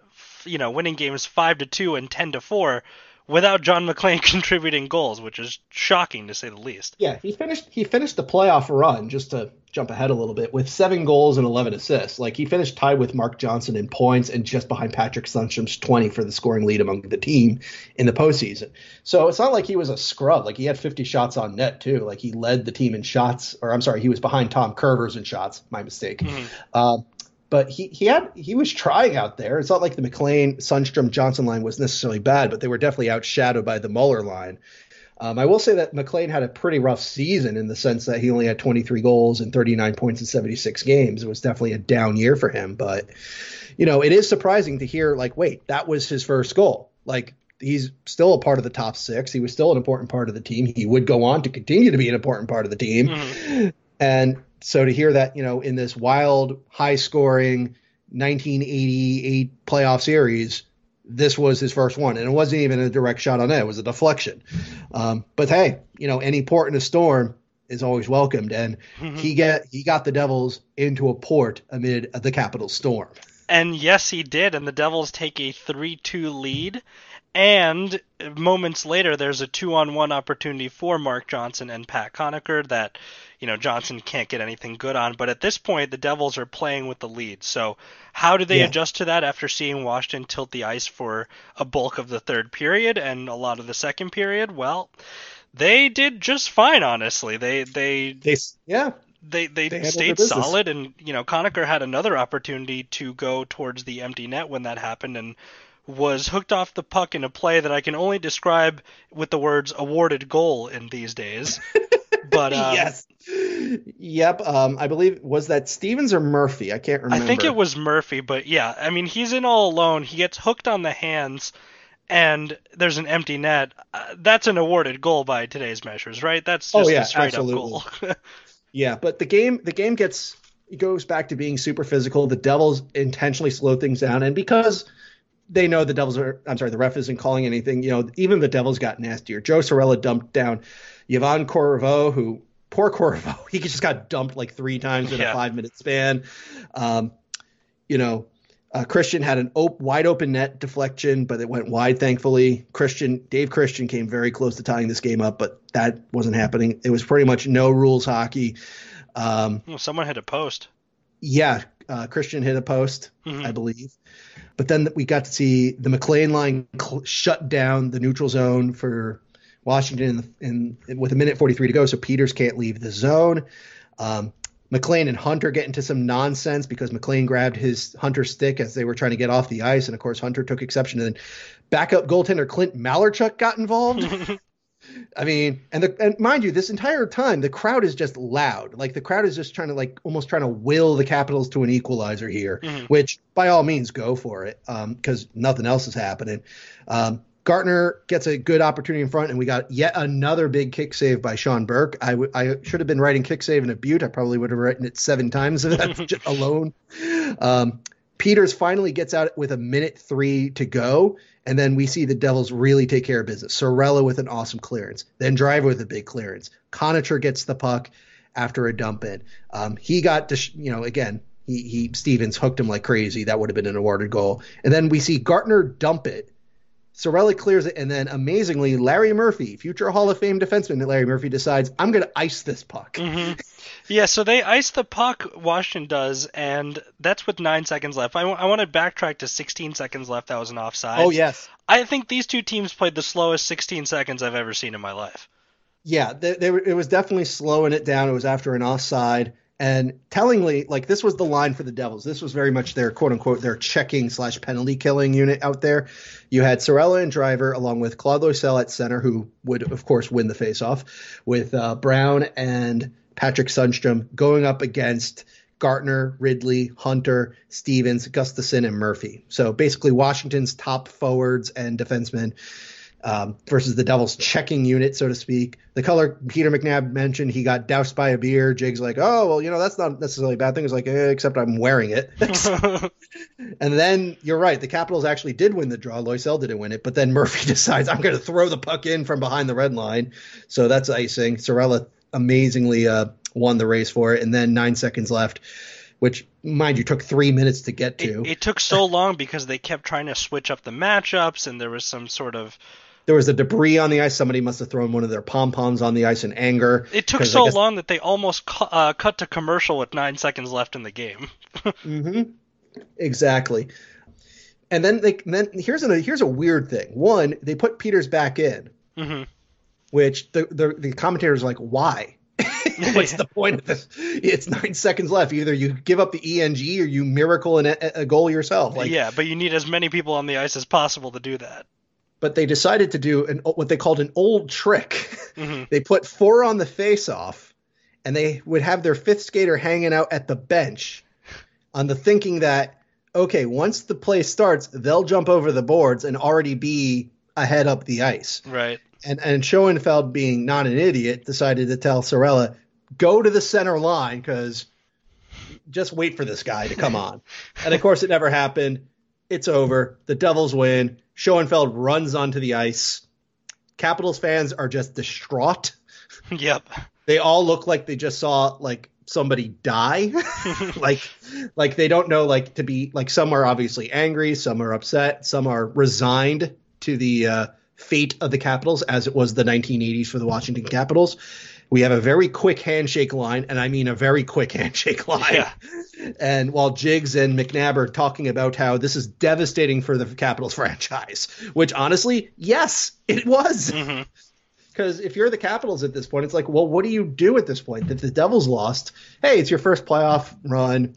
you know, winning games 5 to 2 and 10 to 4 without John MacLean contributing goals, which is shocking to say the least. Yeah, he finished he finished the playoff run just to jump ahead a little bit with seven goals and 11 assists. Like he finished tied with Mark Johnson in points and just behind Patrick Sundstrom's 20 for the scoring lead among the team in the postseason. So it's not like he was a scrub. Like he had 50 shots on net too. Like he led the team in shots, or I'm sorry, he was behind Tom Kurvers in shots. My mistake. Mm-hmm. Uh, but he he had he was trying out there. It's not like the MacLean Sundstrom Johnson line was necessarily bad, but they were definitely outshadowed by the Muller line. Um, I will say that MacLean had a pretty rough season in the sense that he only had 23 goals and 39 points in 76 games. It was definitely a down year for him, but you know, it is surprising to hear like, wait, that was his first goal. Like he's still a part of the top six. He was still an important part of the team. He would go on to continue to be an important part of the team. Mm-hmm. And so to hear that, you know, in this wild, high scoring 1988 playoff series, this was his first one, and it wasn't even a direct shot on net; it was a deflection. Um, but hey, you know, any port in a storm is always welcomed, and mm-hmm. he get he got the Devils into a port amid the capital storm. And yes, he did, and the Devils take a three-two lead. And moments later, there's a two-on-one opportunity for Mark Johnson and Pat Conacher that you know Johnson can't get anything good on. But at this point, the Devils are playing with the lead. So how do they yeah. adjust to that after seeing Washington tilt the ice for a bulk of the third period and a lot of the second period? Well, they did just fine, honestly. They they they yeah they they, They stayed solid, and you know Conacher had another opportunity to go towards the empty net when that happened, and was hooked off the puck in a play that I can only describe with the words "awarded goal" in these days. But um, yes. Yep. Um, I believe was that Stevens or Murphy? I can't remember. I think it was Murphy, but yeah, I mean he's in all alone. He gets hooked on the hands, and there's an empty net. Uh, that's an awarded goal by today's measures, right? That's Oh, yeah, a straight absolutely. up goal. Yeah, but the game the game gets it goes back to being super physical. The Devils intentionally slow things down, and because they know the Devils are I'm sorry, the ref isn't calling anything. You know, even the Devils got nastier. Joe Cirella dumped down Yvon Corriveau, who poor Corriveau, he just got dumped like three times in Yeah. a five minute span. Um, you know, uh, Christian had an op- wide open net deflection, but it went wide. Thankfully, Christian Dave Christian came very close to tying this game up, but that wasn't happening. It was pretty much no rules hockey. Um, Well, Someone hit a post. yeah, uh, Christian hit a post, Mhm. I believe, but then we got to see the MacLean line cl- shut down the neutral zone for Washington in, in with a minute 43 to go, so Peeters can't leave the zone. Um, MacLean and Hunter get into some nonsense because MacLean grabbed his Hunter stick as they were trying to get off the ice, and of course Hunter took exception. And then backup goaltender Clint Malarchuk got involved. I mean, and the and mind you, this entire time the crowd is just loud. Like the crowd is just trying to like almost trying to will the Capitals to an equalizer here, Mhm. which by all means go for it because nothing else is happening. Um, Gartner gets a good opportunity in front, and we got yet another big kick save by Sean Burke. I, w- I should have been writing kick save in a butte. I probably would have written it seven times if that's alone. Um, Peeters finally gets out with a minute three to go, and then we see the Devils really take care of business. Cirella with an awesome clearance, then Driver with a big clearance. Conacher gets the puck after a dump in. Um, he got, dis- you know, again, he, he Stevens hooked him like crazy. That would have been an awarded goal. And then we see Gartner dump it. Cirella clears it, and then amazingly, Larry Murphy, future Hall of Fame defenseman, Larry Murphy decides, I'm going to ice this puck. hmm Yeah, so they ice the puck, Washington does, and that's with nine seconds left. I, want to backtrack to 16 seconds left. That was an offside. Oh, yes. I think these two teams played the slowest 16 seconds I've ever seen in my life. Yeah, they, they were, it was definitely slowing it down. It was after an offside. And tellingly, like this was the line for the Devils. This was very much their quote unquote their checking slash penalty killing unit out there. You had Cirella and Driver along with Claude Loiselle at center, who would of course win the faceoff, with uh, Brown and Patrick Sundstrom going up against Gartner, Ridley, Hunter, Stevens, Gustafson, and Murphy. So basically, Washington's top forwards and defensemen um, versus the Devils' checking unit, so to speak. The color Peter McNab mentioned, he got doused by a beer. Jig's like, oh, well, you know, that's not necessarily a bad thing. It's like, eh, except I'm wearing it. and then you're right. The Capitals actually did win the draw. Loiselle didn't win it, but then Murphy decides, I'm going to throw the puck in from behind the red line. So that's icing. Cirella amazingly uh, won the race for it. And then nine seconds left, which, mind you, took three minutes to get to. It, it took so long because they kept trying to switch up the matchups, and there was some sort of. There was a debris on the ice. Somebody must have thrown one of their pom poms on the ice in anger. It took so guess- long that they almost cu- uh, cut to commercial with nine seconds left in the game. mm-hmm. Exactly. And then they then here's a here's a weird thing. One, they put Peeters back in, hmm which the the, the commentators like, why? What's the point of this? It's nine seconds left. Either you give up the ENG or you miracle an, a, a goal yourself. Like, yeah, but you need as many people on the ice as possible to do that. But they decided to do an what they called an old trick. hmm they put four on the face-off, and they would have their fifth skater hanging out at the bench, on the thinking that okay, once the play starts, they'll jump over the boards and already be ahead up the ice. Right. And and Schoenfeld, being not an idiot, decided to tell Cirella, go to the center line because just wait for this guy to come on. and of course, it never happened. It's over. The Devils win. Schoenfeld runs onto the ice. Capitals fans are just distraught. yep. They all look like they just saw like somebody die. like like they don't know like to be like some are obviously angry, some are upset, some are resigned to the uh, fate of the Capitals as it was the 1980s for the Washington Capitals. We have a very quick handshake line, and I mean a very quick handshake line. Yeah. And while Jiggs and McNab are talking about how this is devastating for the Capitals franchise, which honestly, yes, it was. hmm Because if you're the Capitals at this point, it's like, well, what do you do at this point? That the Devils lost. Hey, it's your first playoff run.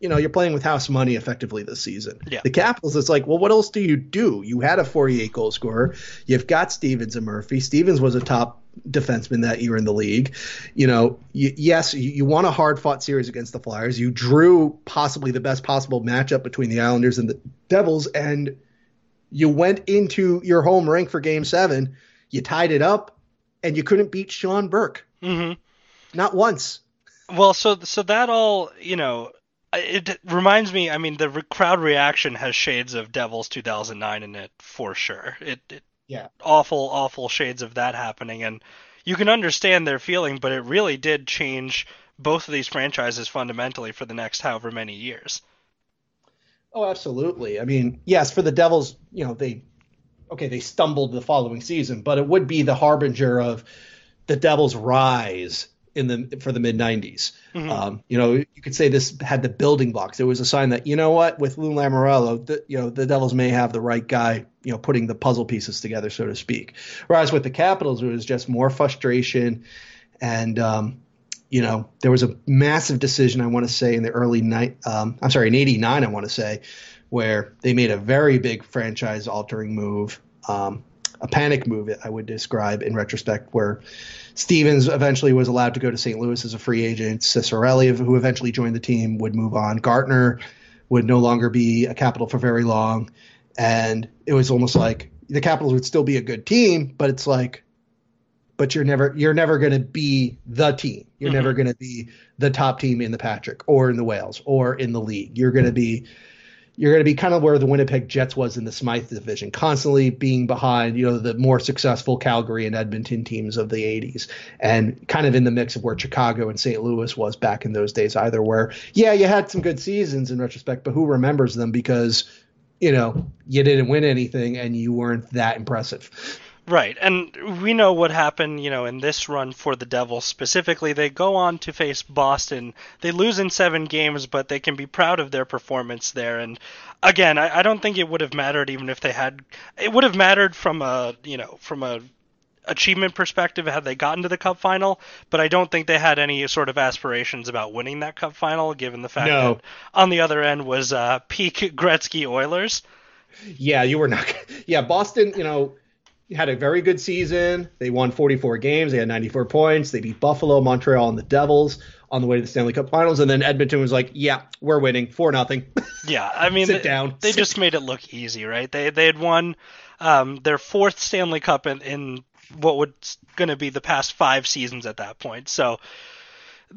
You know, you're playing with house money effectively this season. Yeah. The Capitals, it's like, well, what else do you do? You had a 48 goal scorer. You've got Stevens and Murphy. Stevens was a top defenseman that year in the league. You know, you, yes, you, you won a hard fought series against the Flyers. You drew possibly the best possible matchup between the Islanders and the Devils, and you went into your home rink for game seven. You tied it up, and you couldn't beat Sean Burke. hmm Not once. Well, so so that all you know, it reminds me. I mean, the re- crowd reaction has shades of Devils 2009 in it for sure. It, it Yeah. awful, awful shades of that happening, and you can understand their feeling, but it really did change both of these franchises fundamentally for the next however many years. Oh, absolutely. I mean, yes, for the Devils, you know, they okay, they stumbled the following season, but it would be the harbinger of the Devils' rise in the for the mid 90s. Mhm. Um, you know, you could say this had the building blocks. It was a sign that you know what, with Lou Lamoriello, the, you know, the Devils may have the right guy, you know, putting the puzzle pieces together, so to speak. Whereas with the Capitals, it was just more frustration, and um, you know, there was a massive decision I want to say in the early night. Um, I'm sorry, in '89, I want to say, where they made a very big franchise altering move, um, a panic move, I would describe in retrospect, where Stevens eventually was allowed to go to St. Louis as a free agent. Ciccarelli, who eventually joined the team, would move on. Gartner would no longer be a Capital for very long, and it was almost like the Capitals would still be a good team, but it's like, but you're never you're never going to be the team. You're Mhm. never going to be the top team in the Patrick or in the Wales or in the league. You're going to be you're going to be kind of where the Winnipeg Jets was in the Smythe division, constantly being behind, you know, the more successful Calgary and Edmonton teams of the 80s, and kind of in the mix of where Chicago and St. Louis was back in those days, either where, yeah, you had some good seasons in retrospect, but who remembers them because, you know, you didn't win anything and you weren't that impressive. Right, and we know what happened, you know, in this run for the Devils specifically. They go on to face Boston. They lose in seven games, but they can be proud of their performance there. And again, I, I don't think it would have mattered even if they had. It would have mattered from a, you know, from a achievement perspective had they gotten to the Cup final, but I don't think they had any sort of aspirations about winning that Cup final, given the fact No. that on the other end was uh, peak Gretzky Oilers. Yeah, you were not. Yeah, Boston, you know, had a very good season. They won 44 games. They had 94 points. They beat Buffalo, Montreal, and the Devils on the way to the Stanley Cup Finals. And then Edmonton was like, "Yeah, we're winning four nothing." Yeah, I mean, Sit they, down. They Sit- just made it look easy, right? They they had won um, their fourth Stanley Cup in, in what was going to be the past five seasons at that point. So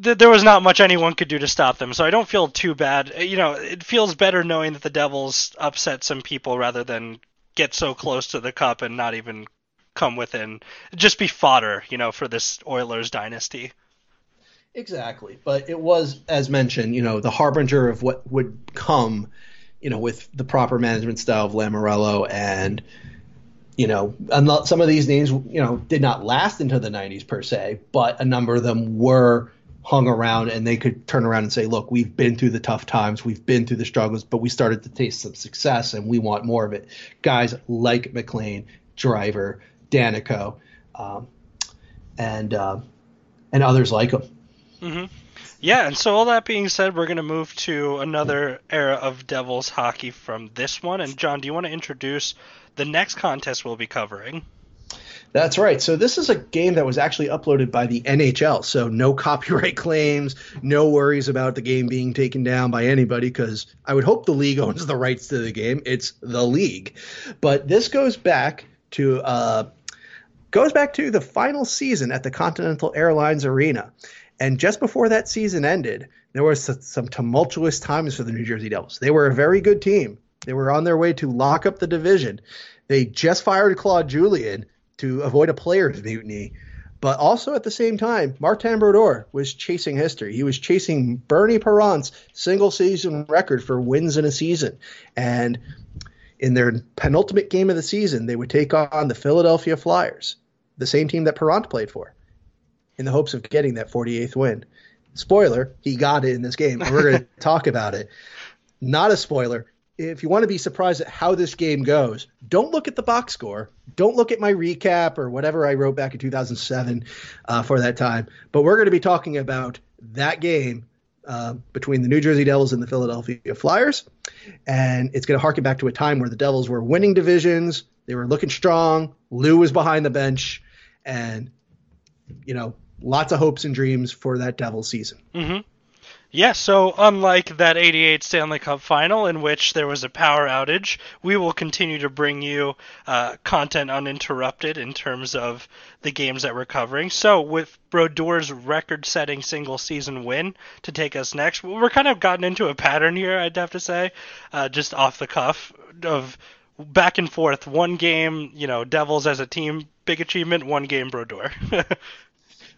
th- there was not much anyone could do to stop them. So I don't feel too bad. You know, it feels better knowing that the Devils upset some people rather than get so close to the cup and not even come within. Just be fodder, you know, for this Oilers dynasty. Exactly. But it was, as mentioned, you know, the harbinger of what would come, you know, with the proper management style of Lamoriello and, you know, some of these names, you know, did not last into the 90s per se, but a number of them were hung around and they could turn around and say, look, we've been through the tough times, we've been through the struggles, but we started to taste some success and we want more of it. Guys like MacLean, Driver, Daneyko, um, and uh, and others like them. hmm Yeah, and so all that being said, we're going to move to another era of Devils hockey from this one. And John, do you want to introduce the next contest we'll be covering? That's right. So this is a game that was actually uploaded by the NHL. So no copyright claims, no worries about the game being taken down by anybody because I would hope the league owns the rights to the game. It's the league. But this goes back to uh, goes back to the final season at the Continental Airlines Arena. And just before that season ended, there was some tumultuous times for the New Jersey Devils. They were a very good team. They were on their way to lock up the division. They just fired Claude Julien to avoid a players' mutiny. But also at the same time, Martin Brodeur was chasing history. He was chasing Bernie Parent's single season record for wins in a season. And in their penultimate game of the season, they would take on the Philadelphia Flyers, the same team that Perrant played for, in the hopes of getting that 48th win. Spoiler, he got it in this game. and We're going to talk about it. Not a spoiler. If you want to be surprised at how this game goes, don't look at the box score. Don't look at my recap or whatever I wrote back in 2007 uh, for that time. But we're going to be talking about that game uh, between the New Jersey Devils and the Philadelphia Flyers. And it's going to harken back to a time where the Devils were winning divisions. They were looking strong. Lou was behind the bench. And, you know, lots of hopes and dreams for that Devils season. Mm-hmm. Yeah, so unlike that 88 Stanley Cup final in which there was a power outage, we will continue to bring you uh, content uninterrupted in terms of the games that we're covering. So, with Brodeur's record setting single season win to take us next, we're kind of gotten into a pattern here, I'd have to say, uh, just off the cuff, of back and forth. One game, you know, Devils as a team, big achievement, one game, Brodeur.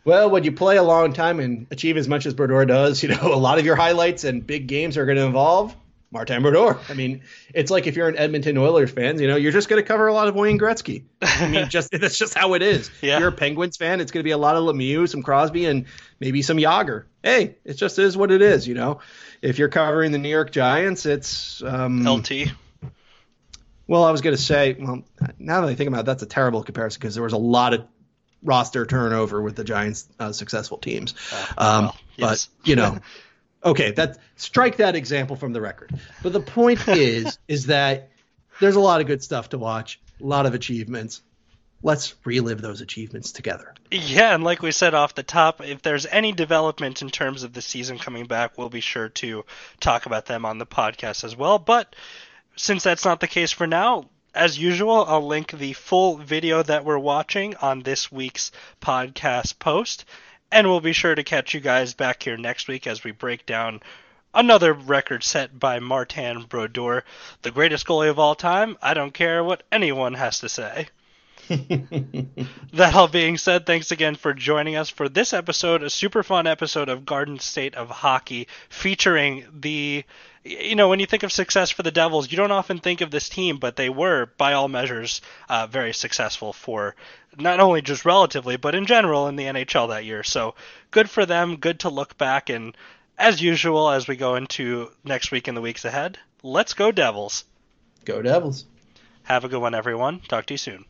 Well, when you play a long time and achieve as much as Brodeur does, you know, a lot of your highlights and big games are going to involve Martin Brodeur. I mean, it's like if you're an Edmonton Oilers fan, you know, you're just going to cover a lot of Wayne Gretzky. I mean, just that's just how it is. Yeah. If you're a Penguins fan, it's going to be a lot of Lemieux, some Crosby, and maybe some Jagr. Hey, it just is what it is, you know. If you're covering the New York Giants, it's um, LT. Well, I was going to say, well, now that I think about it, that's a terrible comparison because there was a lot of roster turnover with the Giants' uh, successful teams. Oh, Um, well, yes. But you know, okay, that strike that example from the record. But the point is, is that there's a lot of good stuff to watch, a lot of achievements. Let's relive those achievements together. Yeah, and like we said off the top, if there's any development in terms of the season coming back, we'll be sure to talk about them on the podcast as well. But since that's not the case for now, as usual, I'll link the full video that we're watching on this week's podcast post. And we'll be sure to catch you guys back here next week as we break down another record set by Martin Brodeur, the greatest goalie of all time. I don't care what anyone has to say. That all being said, thanks again for joining us for this episode, a super fun episode of Garden State of Hockey featuring the. You know, when you think of success for the Devils, you don't often think of this team, but they were, by all measures, uh, very successful for not only just relatively, but in general in the NHL that year. So good for them, good to look back, and as usual, as we go into next week and the weeks ahead, let's go Devils. Go Devils. Have a good one, everyone. Talk to you soon.